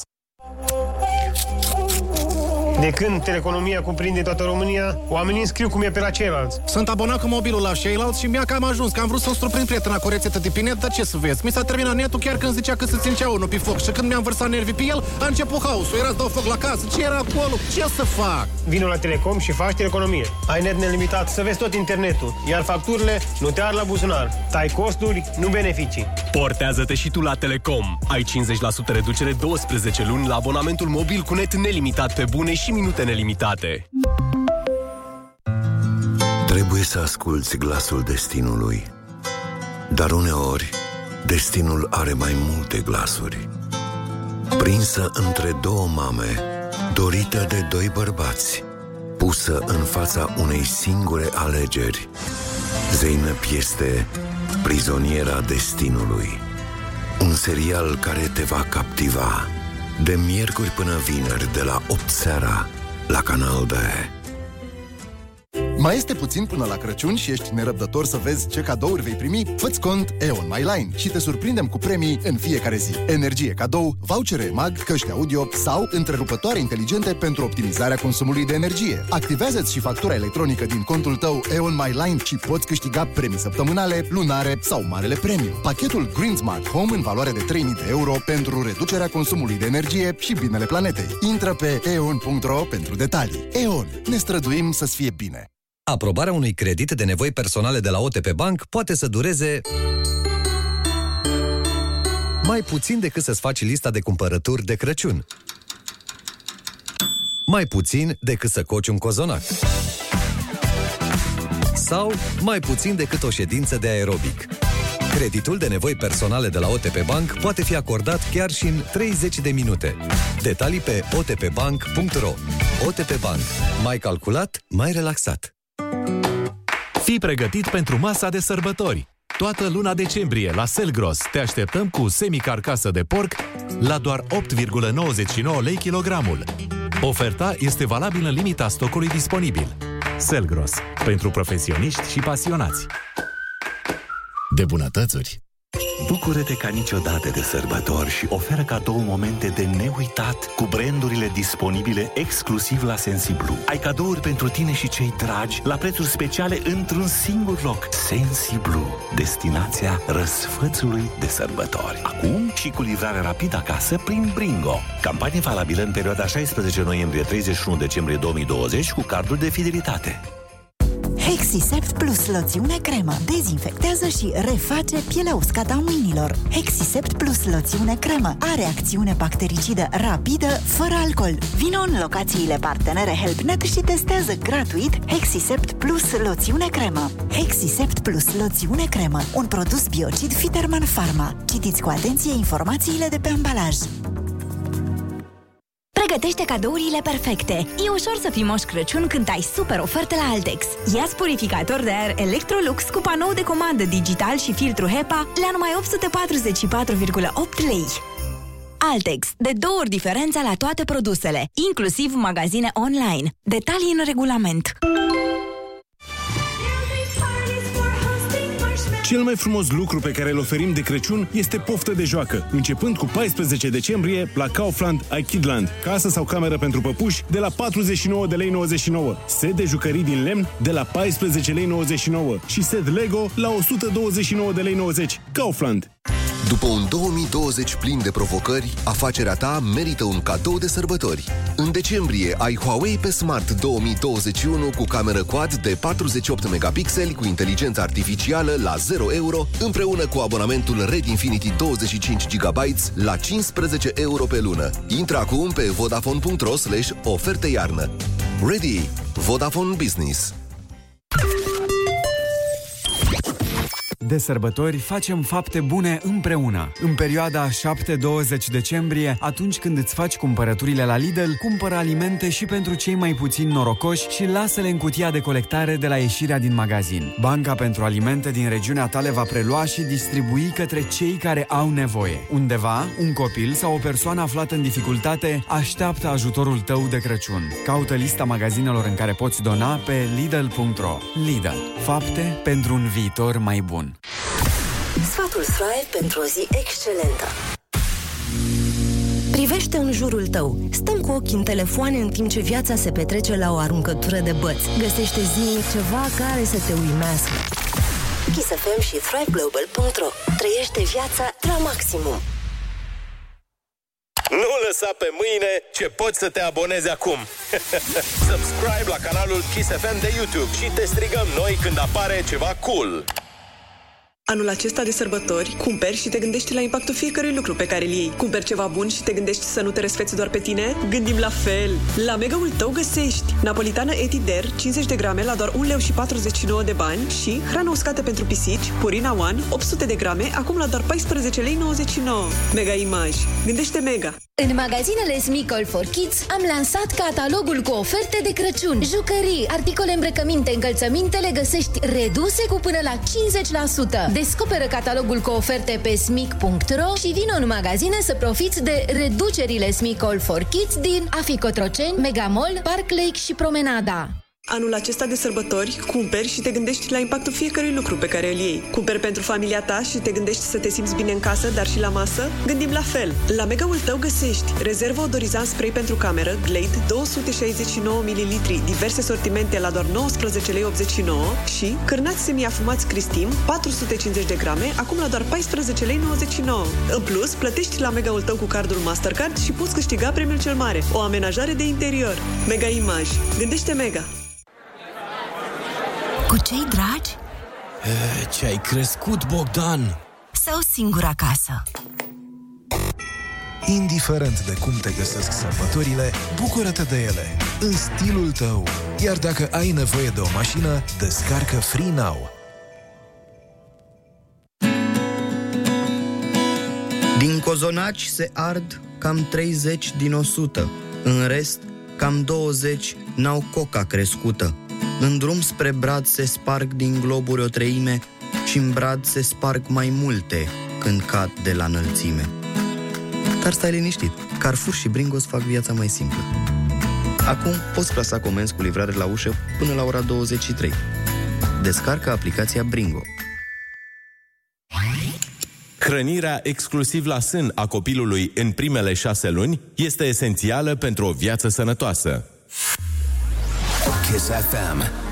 De când teleeconomia cuprinde toată România, oamenii înscriu cum e pe la ceilalți. Sunt abonat cu mobilul la ceilalți și mi-a cam ajuns, că am vrut să-mi surprind prietena cu rețetă de pe net, dar ce să vezi? Mi s-a terminat netul chiar când zicea că se țincea unul pe foc și când mi-am vărsat nervii pe el, a început haosul, era să dau foc la casă, ce era acolo? Ce să fac? Vino la Telecom și faci teleeconomie. Ai net nelimitat să vezi tot internetul, iar facturile nu te ar la buzunar. Tai costuri, nu beneficii. Portează-te și tu la Telecom. Ai 50% reducere 12 luni la abonamentul mobil cu net nelimitat pe bune și minute nelimitate. Trebuie să asculți glasul destinului. Dar uneori, destinul are mai multe glasuri. Prinsă între două mame, dorită de doi bărbați, pusă în fața unei singure alegeri, Zeynep este prizoniera destinului. Un serial care te va captiva de miercuri până vineri de la 8 seara la Canal D. Mai este puțin până la Crăciun și ești nerăbdător să vezi ce cadouri vei primi? Fă-ți cont EON My Line și te surprindem cu premii în fiecare zi. Energie cadou, vouchere mag, căști audio sau întrerupătoare inteligente pentru optimizarea consumului de energie. Activează-ți și factura electronică din contul tău EON My Line și poți câștiga premii săptămânale, lunare sau marele premiu. Pachetul Green Smart Home în valoare de 3000 de euro pentru reducerea consumului de energie și binele planetei. Intră pe eon.ro pentru detalii. EON. Ne străduim să-ți fie bine. Aprobarea unui credit de nevoi personale de la OTP Bank poate să dureze mai puțin decât să-ți faci lista de cumpărături de Crăciun. Mai puțin decât să coci un cozonac. Sau mai puțin decât o ședință de aerobic. Creditul de nevoi personale de la OTP Bank poate fi acordat chiar și în 30 de minute. Detalii pe otpbank.ro OTP Bank. Mai calculat, mai relaxat. Fii pregătit pentru masa de sărbători. Toată luna decembrie la Selgros te așteptăm cu semicarcasă de porc la doar 8,99 lei kilogramul. Oferta este valabilă în limita stocului disponibil. Selgros. Pentru profesioniști și pasionați. De bunătățuri! Bucură-te ca niciodată de sărbători și oferă cadou momente de neuitat cu brandurile disponibile exclusiv la Sensiblu. Ai cadouri pentru tine și cei dragi la prețuri speciale într-un singur loc. Sensiblu, destinația răsfățului de sărbători. Acum și cu livrare rapidă acasă prin Bringo. Campanie valabilă în perioada 16 noiembrie-31 decembrie 2020 cu cardul de fidelitate. Hexisept Plus loțiune cremă dezinfectează și reface pielea uscată a mâinilor. Hexisept Plus loțiune cremă are acțiune bactericidă rapidă, fără alcool. Vino în locațiile partenere HelpNet și testează gratuit Hexisept Plus loțiune cremă. Hexisept Plus loțiune cremă, un produs biocid Fiterman Pharma. Citiți cu atenție informațiile de pe ambalaj. Pregătește cadourile perfecte. E ușor să fii moș Crăciun când ai super oferte la Altex. Ia purificator de aer Electrolux cu panou de comandă digital și filtru HEPA la numai 844,8 lei. Altex. De două ori diferența la toate produsele, inclusiv magazine online. Detalii în regulament. Cel mai frumos lucru pe care îl oferim de Crăciun este poftă de joacă. Începând cu 14 decembrie, la Kaufland ai Kidland, casă sau cameră pentru păpuși, de la 49 de lei 99, set de jucării din lemn de la 14 lei 99 și set Lego la 129 de lei 90. Kaufland. După un 2020 plin de provocări, afacerea ta merită un cadou de sărbători. În decembrie ai Huawei pe Smart 2021 cu cameră quad de 48 megapixeli cu inteligență artificială la 0 euro, împreună cu abonamentul Red Infinity 25 GB la 15 euro pe lună. Intră acum pe vodafone.ro slash oferte iarnă. Ready! Vodafone Business. De sărbători facem fapte bune împreună. În perioada 7-20 decembrie, atunci când îți faci cumpărăturile la Lidl, cumpără alimente și pentru cei mai puțin norocoși și lasă-le în cutia de colectare de la ieșirea din magazin. Banca pentru alimente din regiunea ta le va prelua și distribui către cei care au nevoie. Undeva, un copil sau o persoană aflată în dificultate așteaptă ajutorul tău de Crăciun. Caută lista magazinelor în care poți dona pe Lidl.ro. Lidl. Fapte pentru un viitor mai bun. Sfatul Thrive pentru o zi excelentă. Privește în jurul tău. Stăm cu ochii în telefoane în timp ce viața se petrece la o aruncătură de băți. Găsește zilnic ceva care să te uimească. Kiss FM și thriveglobal.ro Trăiește viața la maximum. Nu lăsa pe mâine ce poți să te abonezi acum. Subscribe la canalul Kiss FM de YouTube și te strigăm noi când apare ceva cool. Anul acesta de sărbători, cumperi și te gândești la impactul fiecărui lucru pe care îl iei. Cumperi ceva bun și te gândești să nu te răsfeți doar pe tine? Gândim la fel! La Mega-ul tău găsești Napolitană Etider, 50 de grame la doar 1 leu și 49 de bani și hrană uscată pentru pisici, Purina One, 800 de grame, acum la doar 14 lei 99. Mega Image. Gândește Mega! În magazinele Smicol for Kids am lansat catalogul cu oferte de Crăciun. Jucării, articole îmbrăcăminte, încălțăminte le găsești reduse cu până la 50%. Descoperă catalogul cu oferte pe smic.ro și vină în magazine să profiți de reducerile Smicol for Kids din Aficotroceni, Megamall, Park Lake și Promenada. Anul acesta de sărbători, cumperi și te gândești la impactul fiecărui lucru pe care îl iei. Cumperi pentru familia ta și te gândești să te simți bine în casă, dar și la masă? Gândim la fel. La Mega-ul tău găsești rezervă odorizant spray pentru cameră, Glade, 269 ml, diverse sortimente la doar 19 lei 89 și cârnați semiafumați Cristim, 450 de grame, acum la doar 14 lei 99. În plus, plătești la Mega-ul tău cu cardul Mastercard și poți câștiga premiul cel mare, o amenajare de interior. Mega Image. Gândește Mega. Cu cei dragi Ce ai crescut, Bogdan? sau singur acasă? Indiferent de cum te găsesc sărbătorile, bucură-te de ele, în stilul tău. Iar dacă ai nevoie de o mașină, descarcă Free Now. Din cozonaci se ard cam 30 din 100, în rest cam 20 n-au coca crescută. În drum spre brad se sparg din globuri o treime și în brad se sparg mai multe când cad de la înălțime. Dar stai liniștit, Carrefour și Bringos fac viața mai simplă. Acum poți plasa comenzi cu livrare la ușă până la ora 23. Descarcă aplicația Bringo. Hrănirea exclusiv la sân a copilului în primele șase luni este esențială pentru o viață sănătoasă. Kiss FM.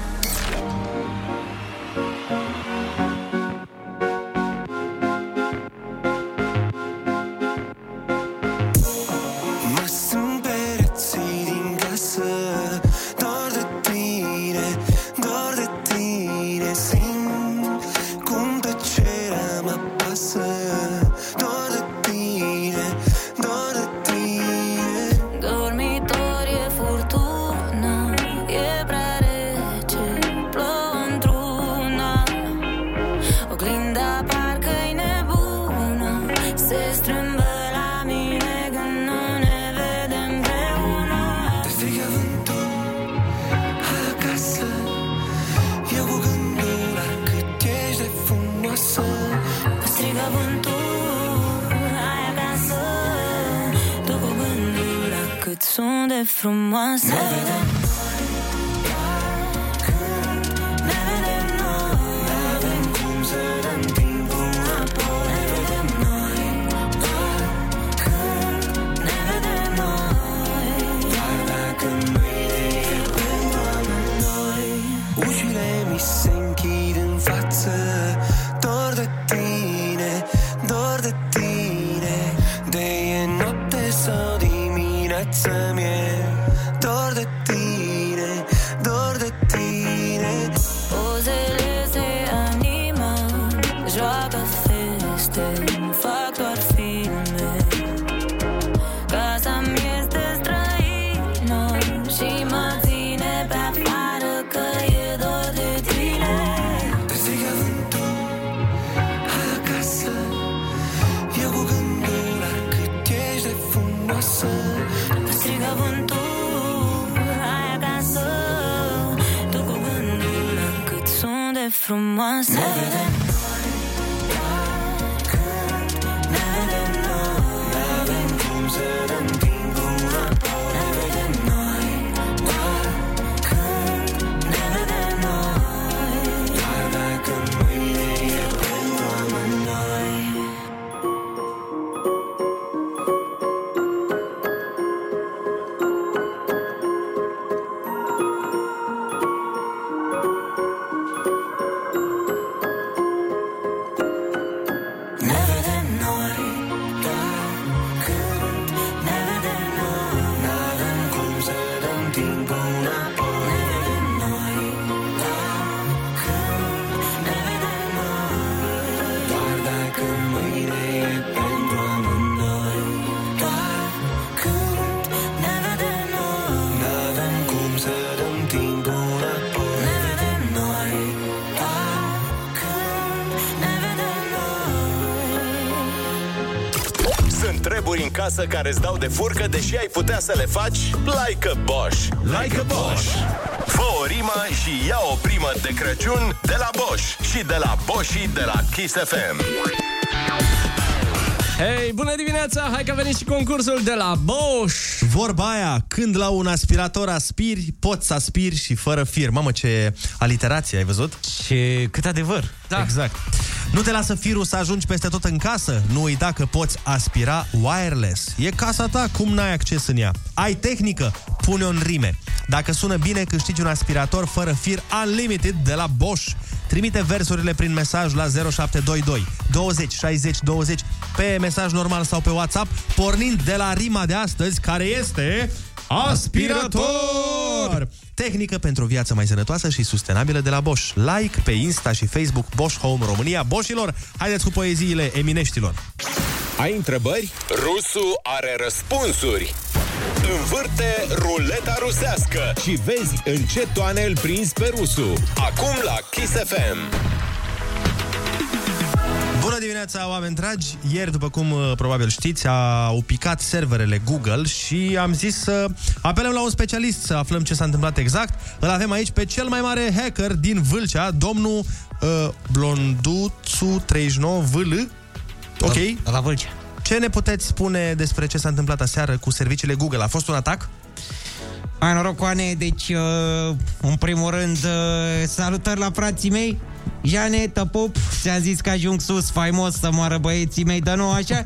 Treburi în casă care îți dau de furcă, deși ai putea să le faci like a Bosch. Like a Bosch. Fă o rimă și ia o primă de Crăciun de la Bosch și de la Bosch de la Kiss FM. Hei, bună dimineața! Hai că a venit și concursul de la Bosch! Vorba aia, când la un aspirator aspiri, poți să aspiri și fără fir. Mamă, ce aliterație, ai văzut? Ce cât adevăr! Da. Exact. Nu te lasă firul să ajungi peste tot în casă? Nu uita că poți aspira wireless. E casa ta, cum n-ai acces în ea? Ai tehnică? Pune-o în rime. Dacă sună bine, câștigi un aspirator fără fir unlimited de la Bosch. Trimite versurile prin mesaj la 0722 20 60 20 pe mesaj normal sau pe WhatsApp, pornind de la rima de astăzi, care este aspirator! Tehnică pentru o viață mai sănătoasă și sustenabilă de la Bosch. Like pe Insta și Facebook Bosch Home România. Boșilor, haideți cu poeziile emineștilor. Ai întrebări? Rusu are răspunsuri. Învârte ruleta rusească și vezi în ce toane îl prinzi pe Rusu. Acum la Kiss FM. Bună dimineața, oameni dragi! Ieri, după cum uh, probabil știți, au picat serverele Google și am zis să apelăm la un specialist să aflăm ce s-a întâmplat exact. Îl avem aici pe cel mai mare hacker din Vâlcea, domnul uh, Blonduțu39 VL. Ok. La Vâlcea. Ce ne puteți spune despre ce s-a întâmplat aseară cu serviciile Google? A fost un atac? Mai norocoane, deci, uh, în primul rând, uh, salutări la frații mei. Jane, tăpup, ți-am zis că ajung sus, faimos să moară băieții mei, dar nu așa.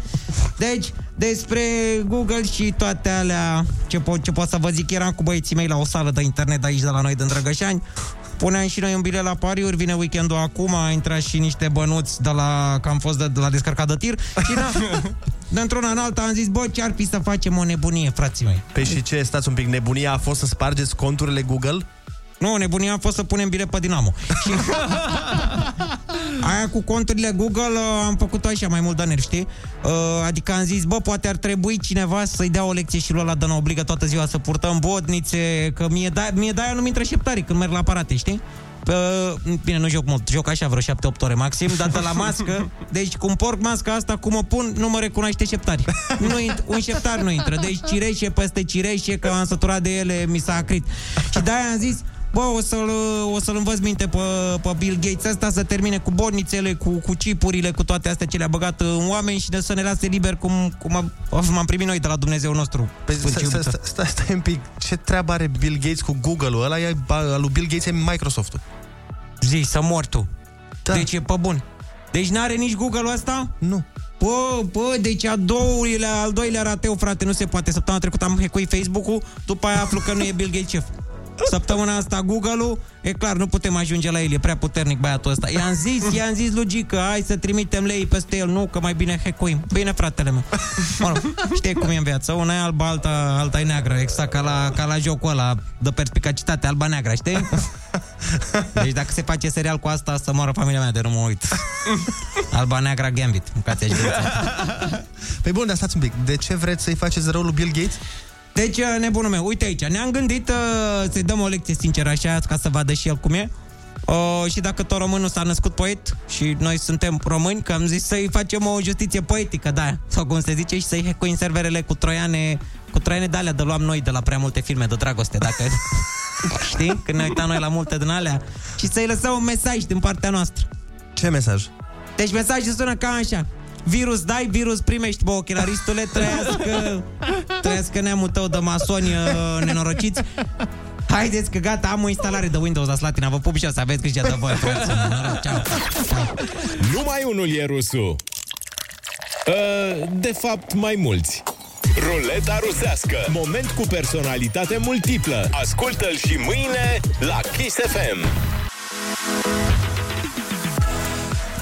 Deci, despre Google și toate alea, ce pot, ce pot să vă zic, eram cu băieții mei la o sală de internet aici de la noi din Drăgășani. Puneam și noi un bilet la pariuri, vine weekendul acum, a intrat și niște bănuți de la, că am fost de, de la descărcat de tir și da, dintr-una în alta am zis, bă, ce ar fi să facem o nebunie, frații mei. Păi și ce, stați un pic, nebunia a fost să spargeți conturile Google? Nu, nebunia a fost să punem bilet pe Dinamo. Și aia cu conturile Google uh, am făcut-o așa mai mult de nervi, știi? Uh, adică am zis, bă, poate ar trebui cineva să-i dea o lecție și lui ăla de ne obligă toată ziua să purtăm bodnițe, că mie de, mie de aia nu-mi intră șeptarii când merg la aparate, știi? Uh, bine, nu joc mult, joc așa vreo 7-8 ore maxim, dar de la mască, deci cum porc masca asta, cum o pun, nu mă recunoaște șeptari. Nu, int- un șeptar nu intră, deci cireșe peste cireșe, că am săturat de ele, mi s-a acrit. Și de-aia am zis, Bă, o să-l, o să-l învăț minte pe, pe Bill Gates ăsta să termine cu bornițele, cu, cu cipurile, cu toate astea ce le-a băgat în oameni și de să ne lase liber cum, cum am, am primit noi de la Dumnezeu nostru. Păi, stai, stai, stai, stai, stai un pic, ce treabă are Bill Gates cu Google-ul? Ăla e, al lui Bill Gates e Microsoft-ul. Zi, să mor tu. Da. Deci e pe bun. Deci n-are nici Google-ul ăsta? Nu. Bă, bă, deci a doilea, al doilea rateu, frate, nu se poate. Săptămâna trecută am hackuit Facebook-ul, după aia aflu că nu e Bill Gates șef. Săptămâna asta Google-ul, e clar, nu putem ajunge la el, e prea puternic băiatul ăsta. I-am zis, i-am zis logică, hai să trimitem lei peste el, nu, că mai bine hackuim. Bine, fratele meu. Mă rog, știi cum e în viață, una e albă, alta, alta e neagră, exact ca la, ca la jocul ăla de perspicacitate, alba-neagră, știi? Deci dacă se face serial cu asta, să moară familia mea de nu mă uit. Alba neagra Gambit. Mâncați aici Păi bun, dar stați un pic. De ce vreți să-i faceți rău lui Bill Gates? Deci, uh, nebunul meu, uite aici, ne-am gândit uh, să-i dăm o lecție sinceră așa, ca să vadă și el cum e. Uh, și dacă tot românul s-a născut poet și noi suntem români, că am zis să-i facem o justiție poetică, da, sau cum se zice, și să-i hackuim serverele cu troiane, cu troiane de alea de luam noi de la prea multe filme de dragoste, dacă... Știi? Când ne uitam noi la multe din alea și să-i lăsăm un mesaj din partea noastră. Ce mesaj? Deci mesajul sună ca așa. Virus dai, virus primești, bă, ochelaristule, trăiască, trăiască neamul tău de masoni uh, nenorociți. Haideți că gata, am o instalare de Windows la Slatina, vă pup și o să aveți grijă de voi, fraților. Noroc, Ceau. Numai unul e rusul. Uh, De fapt, mai mulți. Ruleta rusească. Moment cu personalitate multiplă. Ascultă-l și mâine la Kiss FM.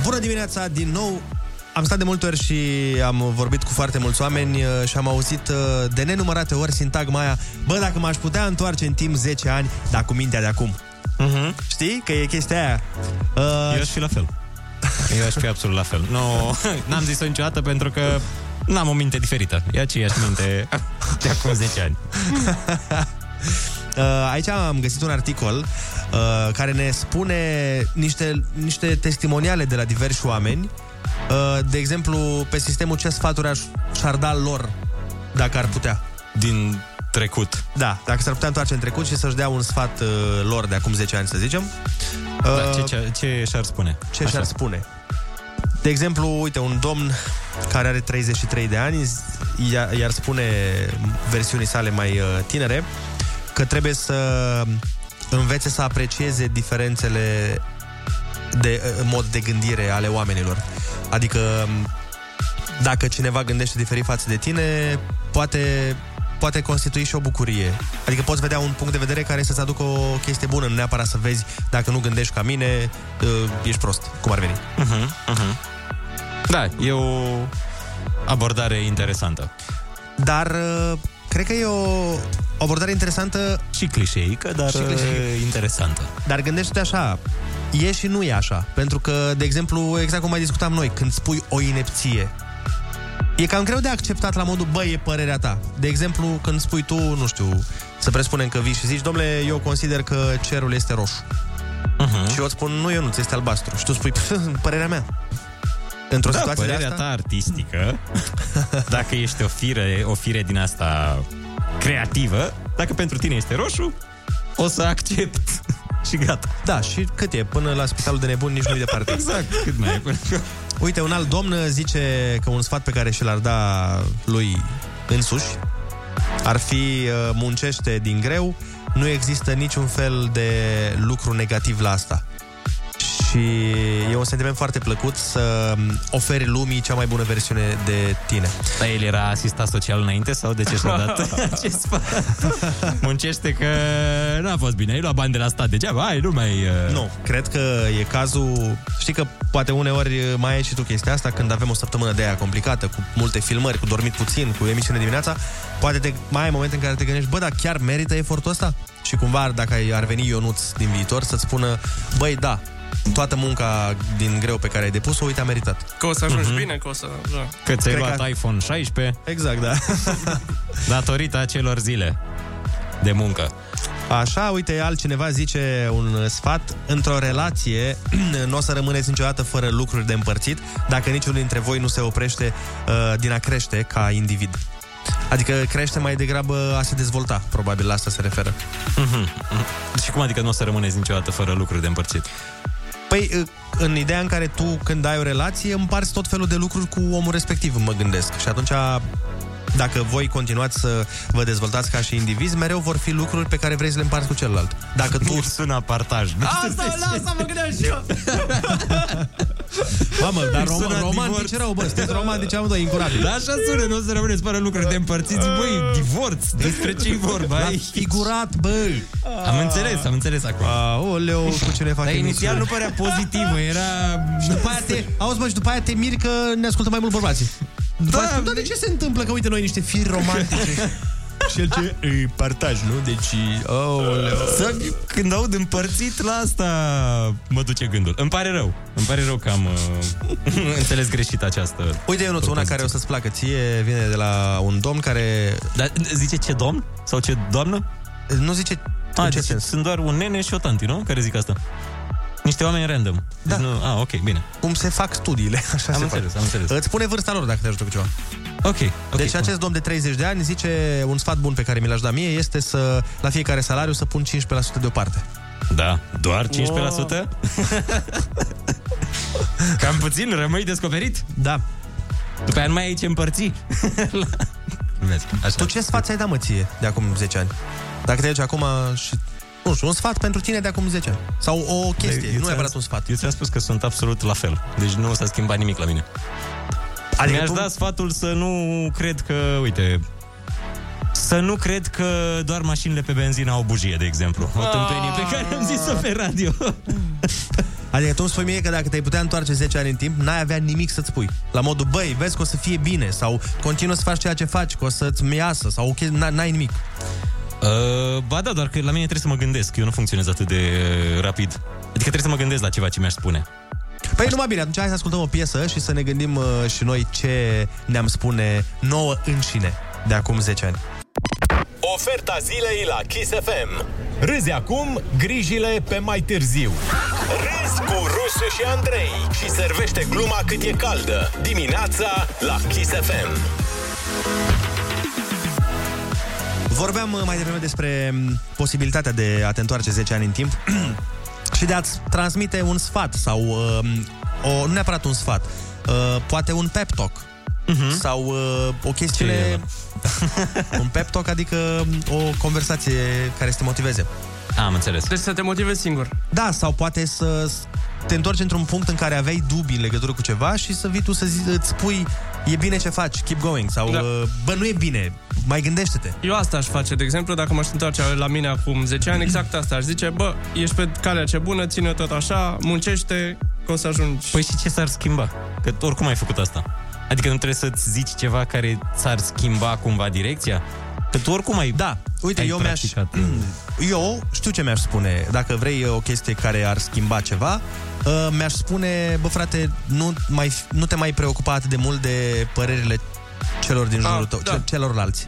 Bună dimineața din nou! Am stat de multe ori și am vorbit cu foarte mulți oameni uh, și am auzit uh, de nenumărate ori sintagma aia Bă, dacă m-aș putea întoarce în timp 10 ani, dar cu mintea de acum. Uh-huh. Știi? Că e chestia aia. Uh, Eu aș fi la fel. Eu aș fi absolut la fel. Nu, n-am zis-o niciodată pentru că n-am o minte diferită. E aceeași minte de acum 10 ani. Uh, aici am găsit un articol uh, care ne spune niște, niște testimoniale de la diversi oameni. Uh, de exemplu, pe sistemul ce sfaturi aș, și-ar da lor dacă ar putea. Din trecut. Da, dacă s-ar putea întoarce în trecut și să-și dea un sfat uh, lor de acum 10 ani, să zicem. Da, ce, ce, ce și-ar spune? Ce și-ar spune? De exemplu, uite, un domn care are 33 de ani i- i-ar spune versiunii sale mai uh, tinere că trebuie să învețe să aprecieze diferențele de uh, mod de gândire ale oamenilor. Adică um, dacă cineva gândește diferit față de tine, poate poate constitui și o bucurie. Adică poți vedea un punct de vedere care să-ți aducă o chestie bună, nu neapărat să vezi dacă nu gândești ca mine, uh, ești prost, cum ar veni. Uh-huh, uh-huh. Da, e o abordare interesantă. Dar uh, cred că e o, o abordare interesantă și clișeică, dar și clișeică. uh, interesantă. Dar gândește-te așa, e și nu e așa. Pentru că, de exemplu, exact cum mai discutam noi, când spui o inepție, e cam greu de acceptat la modul, bă, e părerea ta. De exemplu, când spui tu, nu știu, să presupunem că vii și zici, domnule, eu consider că cerul este roșu. Uh-huh. Și eu îți spun, nu, eu nu, ți este albastru. Și tu spui, părerea mea. Într-o da, situație de părerea asta? ta artistică, dacă ești o fire, o fire din asta creativă, dacă pentru tine este roșu, o să accept și gata. Da, și cât e? Până la spitalul de nebuni nici nu-i departe. Exact, cât mai e. Uite, un alt domn zice că un sfat pe care și l-ar da lui însuși ar fi uh, muncește din greu, nu există niciun fel de lucru negativ la asta. Și e un sentiment foarte plăcut să oferi lumii cea mai bună versiune de tine. Dar el era asistat social înainte sau de ce și-a dat acest sfat? Muncește că n-a fost bine, ai luat bani de la stat degeaba, ai, nu mai... Uh... Nu, cred că e cazul... Știi că poate uneori mai ai și tu chestia asta când avem o săptămână de aia complicată, cu multe filmări, cu dormit puțin, cu emisiune dimineața, poate te, mai ai momente în care te gândești, bă, dar chiar merită efortul ăsta? Și cumva, dacă ar veni Ionuț din viitor să-ți spună, băi, da, toată munca din greu pe care ai depus-o, uite, a meritat. Că o să ajungi Mhm. bine, că o să... Da. Că ți-ai Cred luat că- iPhone 16 Exact, da. datorită acelor zile de muncă. Așa, uite, altcineva zice un sfat Într-o relație nu o să rămâneți niciodată fără lucruri de împărțit Dacă niciunul dintre voi nu se oprește uh, din a crește ca individ Adică crește mai degrabă a se dezvolta, probabil la asta se referă. Mhm. Și cum adică nu o să rămâneți niciodată fără lucruri de împărțit? Păi, uh, în ideea în care tu, când ai o relație, împarți tot felul de lucruri cu omul respectiv, mă gândesc. Și atunci, dacă voi continuați să vă dezvoltați ca și indivizi, mereu vor fi lucruri pe care vrei să le împarți cu celălalt. Dacă tu... Sună partaj. Asta, la asta mă gândeam și eu. Mamă, dar rom- Sună romantici divorț. erau, bă, sunteți romantici amândoi, incurabil. Da, așa sună, nu o să rămâneți fără lucruri de împărțiți. Băi, divorț, despre ce-i vorba L-a aici? figurat, bă! Am înțeles, am înțeles acum. Aoleu, cu ce ne fac Dar inițial nu părea pozitivă, era... Și după aia te, auzi, mă, și după aia te miri că ne ascultă mai mult bărbații. Da, aia, dar de ce se întâmplă că, uite, noi niște firi romantice? și el ce? E partaj, nu? Deci, aoleu. Să, când aud împărțit, la asta mă duce gândul. Îmi pare rău. Îmi pare rău că am uh, înțeles greșit această Uite, Ionuț, una care o să-ți placă ție vine de la un domn care... Dar zice ce domn? Sau ce doamnă? Nu zice A, în ce deci sens. sunt doar un nene și o tanti, nu? Care zic asta. Niște oameni random. Deci Da. Nu... A, ok, bine. Cum se fac studiile, așa Am se înțeles, fac. am înțeles. Îți spune vârsta lor dacă te ajută cu ceva. Ok. deci acest domn de 30 de ani zice un sfat bun pe care mi l-aș da mie este să la fiecare salariu să pun 15% deoparte. Da, doar 15%? Cam puțin, rămâi descoperit? Da. După aia nu mai ai ce împărți. Vezi, așa. Tu ce sfat ți-ai dat mă ție de acum 10 ani? Dacă te duci acum și nu știu, un sfat pentru tine de acum 10 ani. Sau o chestie, Eu nu ți-am- neapărat un sfat. Eu ți-am spus că sunt absolut la fel. Deci nu s-a schimbat nimic la mine. Adică Mi-aș tu- da sfatul să nu cred că, uite, să nu cred că doar mașinile pe benzină au bujie, de exemplu. O tâmpenie pe care am zis-o pe radio. Adică tu îmi spui mie că dacă te-ai putea întoarce 10 ani în timp, n-ai avea nimic să-ți spui. La modul, băi, vezi că o să fie bine sau continuă să faci ceea ce faci, că o să-ți iasă sau ok, n-ai nimic. Uh, ba da, doar că la mine trebuie să mă gândesc. Eu nu funcționez atât de uh, rapid. Adică trebuie să mă gândesc la ceva ce mi-aș spune. Păi numai bine, atunci hai să ascultăm o piesă și să ne gândim uh, și noi ce ne-am spune nouă înșine de acum 10 ani. Oferta zilei la Kiss FM. Râzi acum, grijile pe mai târziu. Râzi cu Rusu și Andrei și servește gluma cât e caldă. Dimineața la Kiss FM. Vorbeam uh, mai devreme despre m, posibilitatea de a te întoarce 10 ani în timp și de a-ți transmite un sfat sau uh, o, nu neapărat un sfat, uh, poate un pep talk. Uh-huh. Sau uh, o chestiune Un pep talk adică o conversație care să te motiveze Am înțeles Deci să te motivezi singur Da, sau poate să te întorci într-un punct în care aveai dubii în legătură cu ceva și să vii tu să zi, îți spui e bine ce faci, keep going sau Da. uh, bă, nu e bine, mai gândește-te. Eu asta aș face, de exemplu, dacă m-aș întoarce la mine acum 10 ani, exact asta aș zice, bă, ești pe calea ce bună, ține tot așa, muncește, că o să ajungi. Păi și ce s-ar schimba? Că oricum ai făcut asta. Adică nu trebuie să-ți zici ceva care ți-ar schimba cumva direcția? Că tu oricum ai Da, uite, ai eu mi-aș... practicat. Eu știu ce mi-aș spune. Dacă vrei o chestie care ar schimba ceva, uh, mi-aș spune, bă frate, nu, mai, nu te mai preocupa atât de mult de părerile celor din jurul Ah, tău, da. cel, celorlalți.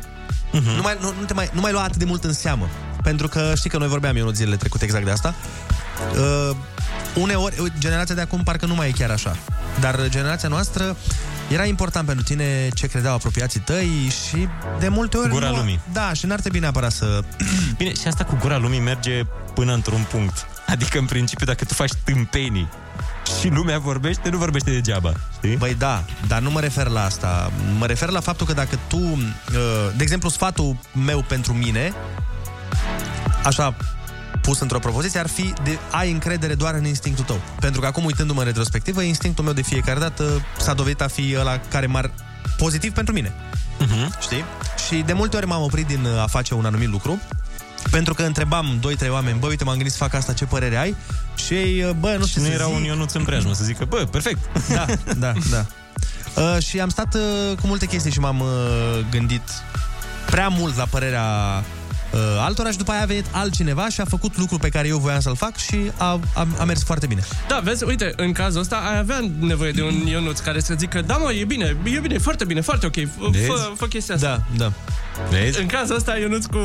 Nu, mai, nu, nu, te mai, nu mai lua atât de mult în seamă. Pentru că știi că noi vorbeam eu în zilele trecute exact de asta. Uh, uneori, uite, generația de acum parcă nu mai e chiar așa. Dar generația noastră era important pentru tine ce credeau apropiații tăi și de multe ori... Gura nu, lumii. Da, și n-ar trebui neapărat să... Bine, și asta cu gura lumii merge până într-un punct. Adică, în principiu, dacă tu faci tâmpenii și lumea vorbește, nu vorbește degeaba. Știi? Băi, da, dar nu mă refer la asta. Mă refer la faptul că dacă tu, uh, de exemplu, sfatul meu pentru mine, așa pus într-o propoziție, ar fi de ai încredere doar în instinctul tău. Pentru că acum, uitându-mă în retrospectivă, instinctul meu de fiecare dată s-a dovedit a fi ăla care m-ar pozitiv pentru mine. Uh-huh. Știi? Și de multe ori m-am oprit din uh, a face un anumit lucru pentru că întrebam 2-3 oameni, bă, uite, m-am gândit să fac asta, ce părere ai? Și ei, uh, bă, nu Și știu nu să era zic. un Ionuț în preajmă să zică, bă, perfect. Da, da, da. Uh, și am stat uh, cu multe chestii și m-am uh, gândit prea mult la părerea uh, altora și după aia a venit altcineva și a făcut lucrul pe care eu voiam să-l fac și a, a, a mers foarte bine. Da, vezi, uite, în cazul ăsta ai avea nevoie de un Ionuț care să zică, da mă, e bine, e bine, foarte bine, foarte ok, fă, Vezi? fă, fă chestia asta. Da, da. Vezi? În cazul ăsta, Ionuț cu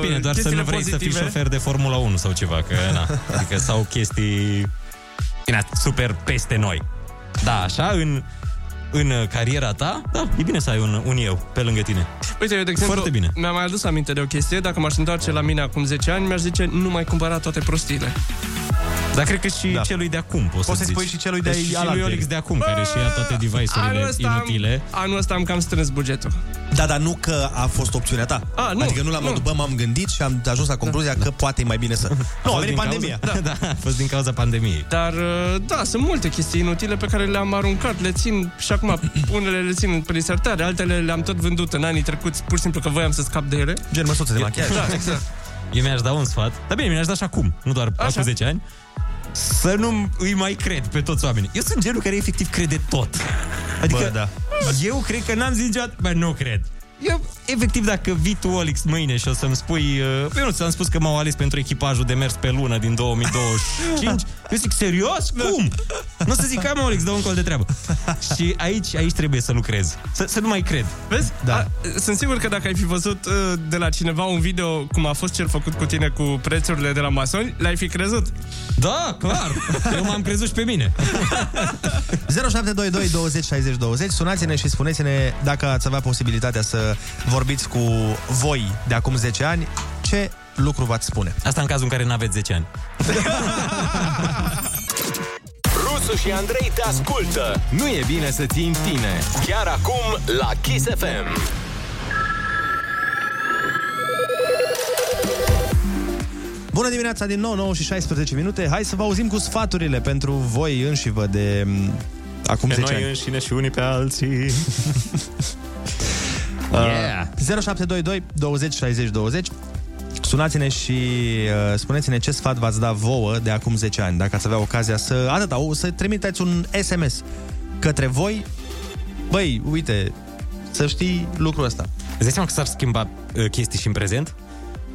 Bine, doar să chestiile nu vrei pozitive. să fii șofer de Formula 1 sau ceva, că na, adică sau chestii bine, super peste noi. Da, așa, în, în cariera ta, da, e bine să ai un, un eu pe lângă tine. Uite, eu, de exemplu, Foarte bine. mi-am mai adus aminte de o chestie. Dacă m-aș întoarce la mine acum 10 ani, mi-aș zice, nu mai cumpăra toate prostiile. Dar cred că și Da. da. celui de acum poți, Poți să să-i spui și celui de deci și lui alaltă. Olix de acum, care și ia toate device-urile Anul ăsta, inutile. Am, anul ăsta am cam strâns bugetul. Da, dar nu că a fost opțiunea ta. A, nu, adică nu la nu. modul, bă, m-am gândit și am ajuns la concluzia că poate e mai bine să... Nu, a fost venit din pandemia. Cauza, da, a fost din cauza pandemiei. Dar, uh, da, sunt multe chestii inutile pe care le-am aruncat, le țin și acum unele le țin în sertare, altele le-am tot vândut în anii trecuți, pur și simplu că voiam să scap de ele. Gen măsuțe de machiaj. Da, exact. Eu mi-aș da un sfat, dar bine, mi-aș da și acum, nu doar Așa. acum 10 ani, să nu îi mai cred pe toți oamenii. Eu sunt genul care efectiv crede tot. Adică Bă, da. eu cred că n-am zis niciodată, bă, nu cred. Eu, efectiv, dacă vii tu, Olix, mâine și o să-mi spui... Uh, eu nu ți-am spus că m-au ales pentru echipajul de mers pe lună din 2025, Eu zic, serios? Cum? Nu o să zic, am Olix, dă un col de treabă. Și aici, aici trebuie să lucrez. Să, să nu mai cred. Vezi? Da. A, sunt sigur că dacă ai fi văzut uh, de la cineva un video cum a fost cel făcut cu tine cu prețurile de la masoni, l-ai fi crezut. Da, clar. Eu m-am crezut și pe mine. 0722 20 60 20 Sunați-ne și spuneți-ne dacă ați avea posibilitatea să vorbiți cu voi de acum 10 ani, ce lucru v-ați spune. Asta în cazul în care nu aveți 10 ani. Rusu și Andrei te ascultă. Nu e bine să ții în tine. Chiar acum la Kiss FM. Bună dimineața din nou, 9 și 16 minute. Hai să vă auzim cu sfaturile pentru voi înșivă de m, acum Pe 10 noi ani. înșine și unii pe alții. Yeah. 0722 20 60 20 Sunați-ne și uh, spuneți-ne ce sfat v-ați dat vouă de acum 10 ani, dacă ați avea ocazia să... Atâta, o, să trimiteți un SMS către voi. Băi, uite, să știi lucrul ăsta. Îți dai seama că s-ar schimba uh, chestii și în prezent?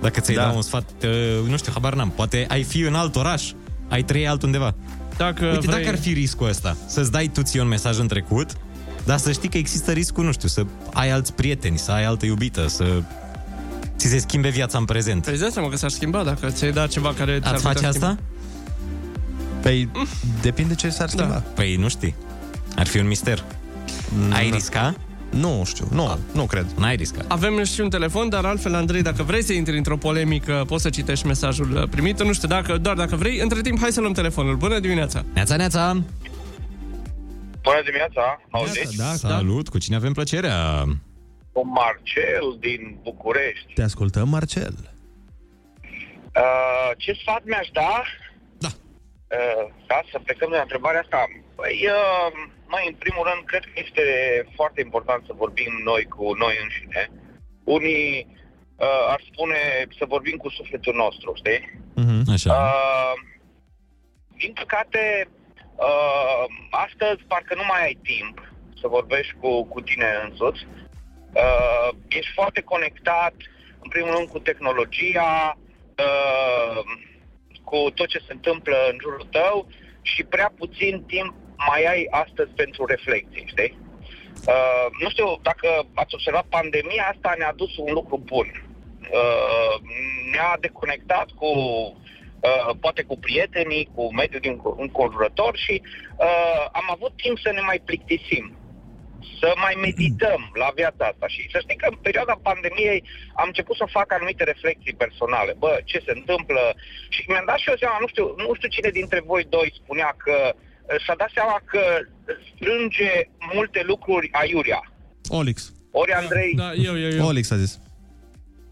Dacă ți-ai Da. da. da un sfat, uh, nu știu, habar n-am. Poate ai fi în alt oraș, ai trăi altundeva. Dacă Uite, vrei... dacă ar fi riscul ăsta, să-ți dai tu ție un mesaj în trecut, dar să știi că există riscul, nu știu, să ai alți prieteni, să ai altă iubită, să ți se schimbe viața în prezent. Păi îți dai seama că s-ar schimba dacă ți-ai dat ceva care ți-ar Ați putea face schimba. asta? Păi, depinde ce s-ar schimba. Păi nu știi. Ar fi un mister. Ai da. risca? Nu știu, nu, nu cred. N-ai riscat. Avem și un telefon, dar altfel, Andrei, dacă vrei să intri într-o polemică, poți să citești mesajul uh, primit. Nu știu, dacă, doar dacă vrei. Între timp, hai să luăm telefonul. Bună dimineața! Neața, neața! Bună dimineața, auziți? Da, Salut, cu cine avem plăcerea? Cu Marcel din București. Te ascultăm, Marcel. Uh, ce sfat mi-aș da? Da. Uh, da, să plecăm de la întrebarea asta. Păi, uh, mai în primul rând, cred că este foarte important să vorbim noi cu noi înșine. Unii uh, ar spune să vorbim cu sufletul nostru, știi? Așa. Uh, din păcate, uh, astăzi parcă nu mai ai timp să vorbești cu, cu tine însuți. Uh, ești foarte conectat, în primul rând, cu tehnologia, uh, cu tot ce se întâmplă în jurul tău și prea puțin timp mai ai astăzi pentru reflexii, știi? Uh, nu știu dacă ați observat, pandemia asta ne-a dus un lucru bun. Uh, ne-a deconectat cu uh, poate cu prietenii, cu mediul din înconjurător și uh, am avut timp să ne mai plictisim, să mai medităm la viața asta. Și să știi că în perioada pandemiei am început să fac anumite reflexii personale. Bă, ce se întâmplă? Și mi-am dat și eu seama, nu știu, nu știu cine dintre voi doi spunea că uh, și-a dat seama că strânge multe lucruri aiurea. Olix. Ori Andrei... Da, eu, eu, eu. Olix a zis.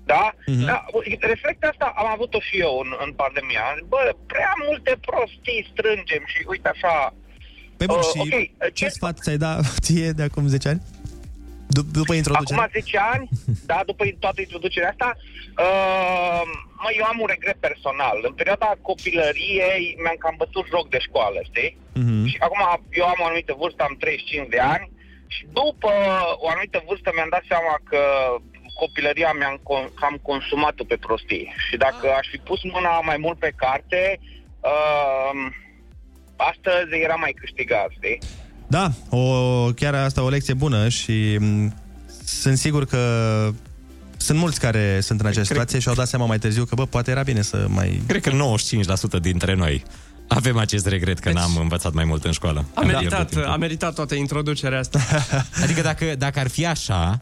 Da? Mhm. da? Reflecția asta am avut-o și eu în, în pandemia. Am zis, Bă, prea multe prostii strângem și uite așa... Pe bun, Uh, și ok, ce sfat ți-ai dat ție de acum 10 ani? D- după introducere? Acum 10 ani, da, după toată introducerea asta, uh, mă, eu am un regret personal. În perioada copilăriei mi-am cam bătut joc de școală, știi? Mhm. Și acum eu am o anumită vârstă, am 35 de ani și după o anumită vârstă mi-am dat seama că copilăria mi-am con- cam consumat-o pe prostii. Și dacă aș fi pus mâna mai mult pe carte, uh, astăzi era mai câștigat, știi? Da, o, chiar asta o lecție bună și m, sunt sigur că sunt mulți care sunt în această situație și au dat seama mai târziu că, bă, poate era bine să mai... Cred că 95% dintre noi avem acest regret că n-am învățat mai mult în școală. A meritat, a meritat toată introducerea asta. Adică dacă, dacă ar fi așa,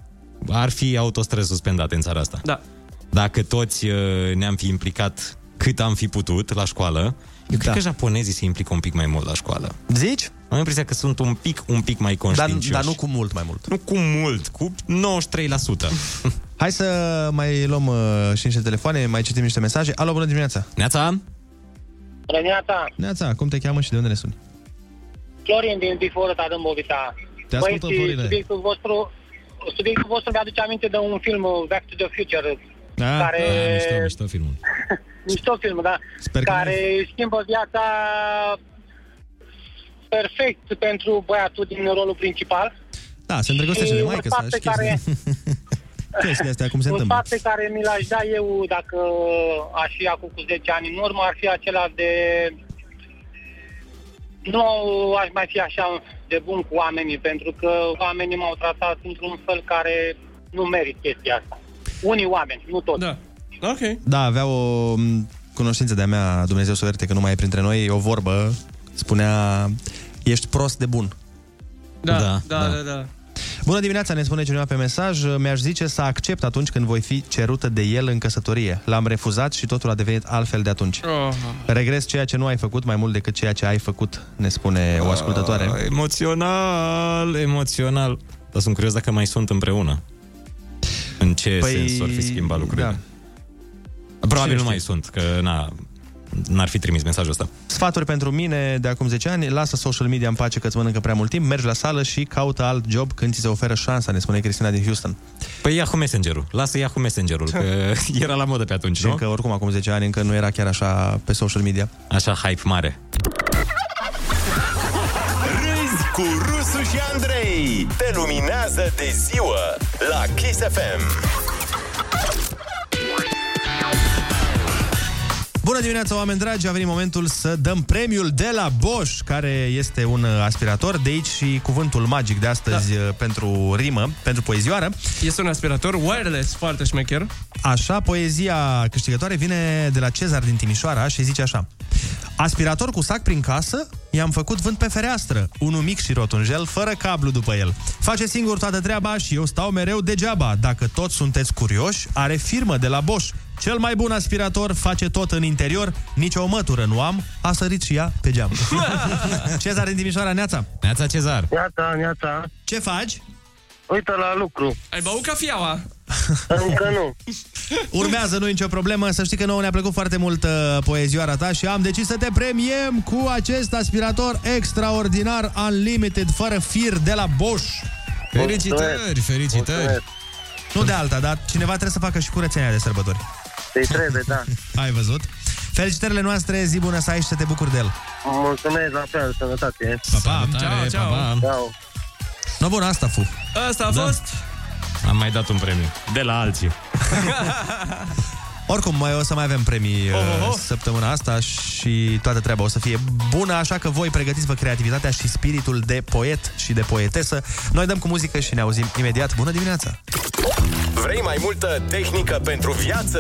ar fi autostrăzi suspendate în țara asta. Da. Dacă toți uh, ne-am fi implicat cât am fi putut la școală, eu cred Da. că japonezii se implică un pic mai mult la școală. Zici? Am impresia că sunt un pic, un pic mai Dar, conștiincioși. dar nu cu mult mai mult. Nu cu mult, cu 93%. Hai să mai luăm uh, și niște telefoane, mai citim niște mesaje. Alo, bună dimineața! Neața! Bună dimineața, Neața, cum te cheamă și de unde ne suni? Florin din Biforă, Tadâmbovița. Te ascultăm, Florine. subiectul vostru, subiectul vostru mi-aduce aminte de un film, Back to the Future, Da, care... da, mișto, mișto filmul. mișto film, da, Sper că care schimbă viața perfect pentru băiatul din rolul principal. Da, se îndrăgostește de Și maică un sa fapt pe și chestii, chestii astea, cum se un întâmplă. fapt pe care mi l-aș da eu dacă aș fi acum cu 10 ani în urmă ar fi acela de nu aș mai fi așa de bun cu oamenii, pentru că oamenii m-au tratat într-un fel care nu merit chestia asta. Unii oameni, nu toți. Da. Ok. Da, avea o m, cunoștință de-a mea, Dumnezeu să o ierte că nu mai e printre noi, o vorbă, spunea, ești prost de bun. Da, da, da, da. da. Bună dimineața, ne spune cineva pe mesaj, mi-aș zice să accept atunci când voi fi cerută de el în căsătorie. L-am refuzat și totul a devenit altfel de atunci. Oh. Regres ceea ce nu ai făcut mai mult decât ceea ce ai făcut, ne spune o ascultătoare. Ah, emoțional, emoțional. Dar sunt curios dacă mai sunt împreună. În ce Păi, păi, sens or fi schimbat lucrurile? da. Probabil Cine nu mai sunt, că na, n-ar fi trimis mesajul ăsta. Sfaturi pentru mine de acum 10 ani, lasă social media în pace că îți mănâncă prea mult timp, mergi la sală și caută alt job când ți se oferă șansa, ne spune Cristina din Houston. Păi ia cu Messenger-ul. Lasă ia cu Messenger-ul, că era la modă pe atunci, Și nu? încă oricum acum 10 ani încă nu era chiar așa pe social media. Așa hype mare. Râzi cu Rusu și Andrei. Te luminează de ziua la Kiss FM. Bună dimineața, oameni dragi! A venit momentul să dăm premiul de la Bosch, care este un uh, aspirator. De aici și cuvântul magic de astăzi da. pentru rimă, pentru poezioară. Este un aspirator wireless foarte șmecher. Așa, poezia câștigătoare vine de la Cezar din Timișoara și zice așa. Aspirator cu sac prin casă, i-am făcut vânt pe fereastră, unul mic și rotunjel, fără cablu după el. Face singur toată treaba și eu stau mereu degeaba. Dacă toți sunteți curioși, are firmă de la Bosch. Cel mai bun aspirator face tot în interior, nici o mătură nu am, a sărit și ea pe geam. Cezar din Timișoara, Neața. Neața Cezar. Neața, neața. Ce faci? Uite la lucru. Ai băut cafiaua? Încă nu. Urmează, nu nicio problemă, să știi că nouă ne-a plăcut foarte mult uh, poezioara ta și am decis să te premiem cu acest aspirator extraordinar, unlimited, fără fir de la Bosch. Felicitări, felicitări. Nu de alta, dar cineva trebuie să facă și curățenia de sărbători. Îi trebuie, da. Ai văzut? Felicitările noastre, zi bună să ai și să te bucuri de el. Mulțumesc, la fel, sănătate. Pa, pa. Salutare, Ciao, ciao. pa, pa. Ciao. No, bun, asta fu. Asta a Da. fost. Am mai dat un premiu. De la alții. Oricum, mai o să mai avem premii Oh, oh, uh, oh. săptămâna asta și toată treaba o să fie bună, așa că voi pregătiți-vă creativitatea și spiritul de poet și de poetesă. Noi dăm cu muzică și ne auzim imediat. Bună dimineața! Vrei mai multă tehnică pentru viață?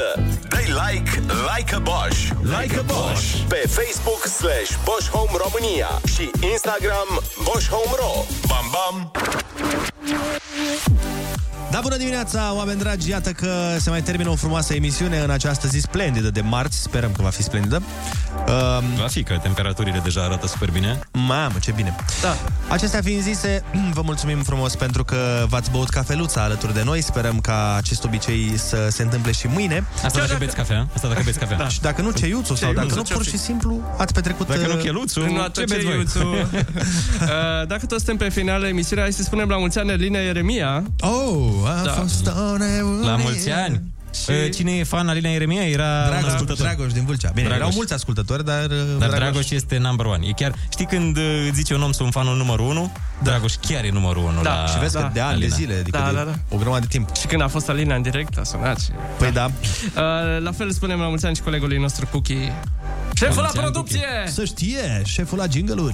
Dă-i like, like a Bosch. Like a Bosch. Pe Facebook slash Bosch Home România și Instagram Bosch Home Ro. Bam, bam! Da, bună dimineața, oameni dragi! Iată că se mai termină o frumoasă emisiune în această zi splendidă de marți. Sperăm că va fi splendidă. Uh, Va fi că temperaturile deja arată super bine. Mamă, ce bine! Da. Acestea fiind zise, vă mulțumim frumos pentru că v-ați băut cafeluța alături de noi. Sperăm ca acest obicei să se întâmple și mâine. Asta dacă beți cafea. Asta dacă beți cafea. Da. Și dacă nu, ceiuțul sau dacă Ceiuțul, nu, pur ce-ar și fi? simplu ați petrecut... Dacă nu uh, cheluțul, Nu ce beți voi? uh, Dacă tot suntem pe finalul emisiunii, hai să spunem la mulți ani Alina Ieremia. Oh, a Da. fost o nebunie. La mulți ani. Și... Cine e fan Alina Ieremia? Era Dragoș, un ascultător. Dragoș din Vâlcea. Bine, Dragoș. erau mulți ascultători, dar... uh, Dar Dragoș este number one. E chiar, știi când uh, îți zice un om sunt fanul numărul 1? Dragoș chiar e numărul 1 Da, la Și vezi că Da, de ani, de Alina. zile, adică Da, de da, da. o grămadă de timp. Și când a fost Alina în direct, a sunat și... Păi da. Uh, la fel spunem la mulți ani și colegului nostru Cookie. Șeful la mulți ani, producție! Să știe, șeful la jingle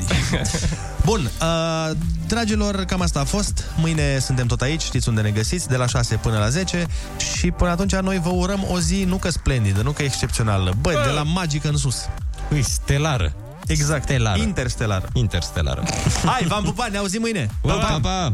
Bun, uh, dragilor, cam asta a fost. Mâine suntem tot aici, știți unde ne găsiți, de la 6 până la 10 și până atunci noi vă urăm o zi nu că splendidă, nu că excepțională, bă, de la magică în sus. Ui, stelară. Exact, Stelară. interstelară. Interstelară. Hai, v-am pupat, ne auzim mâine. Pa, pa, pa.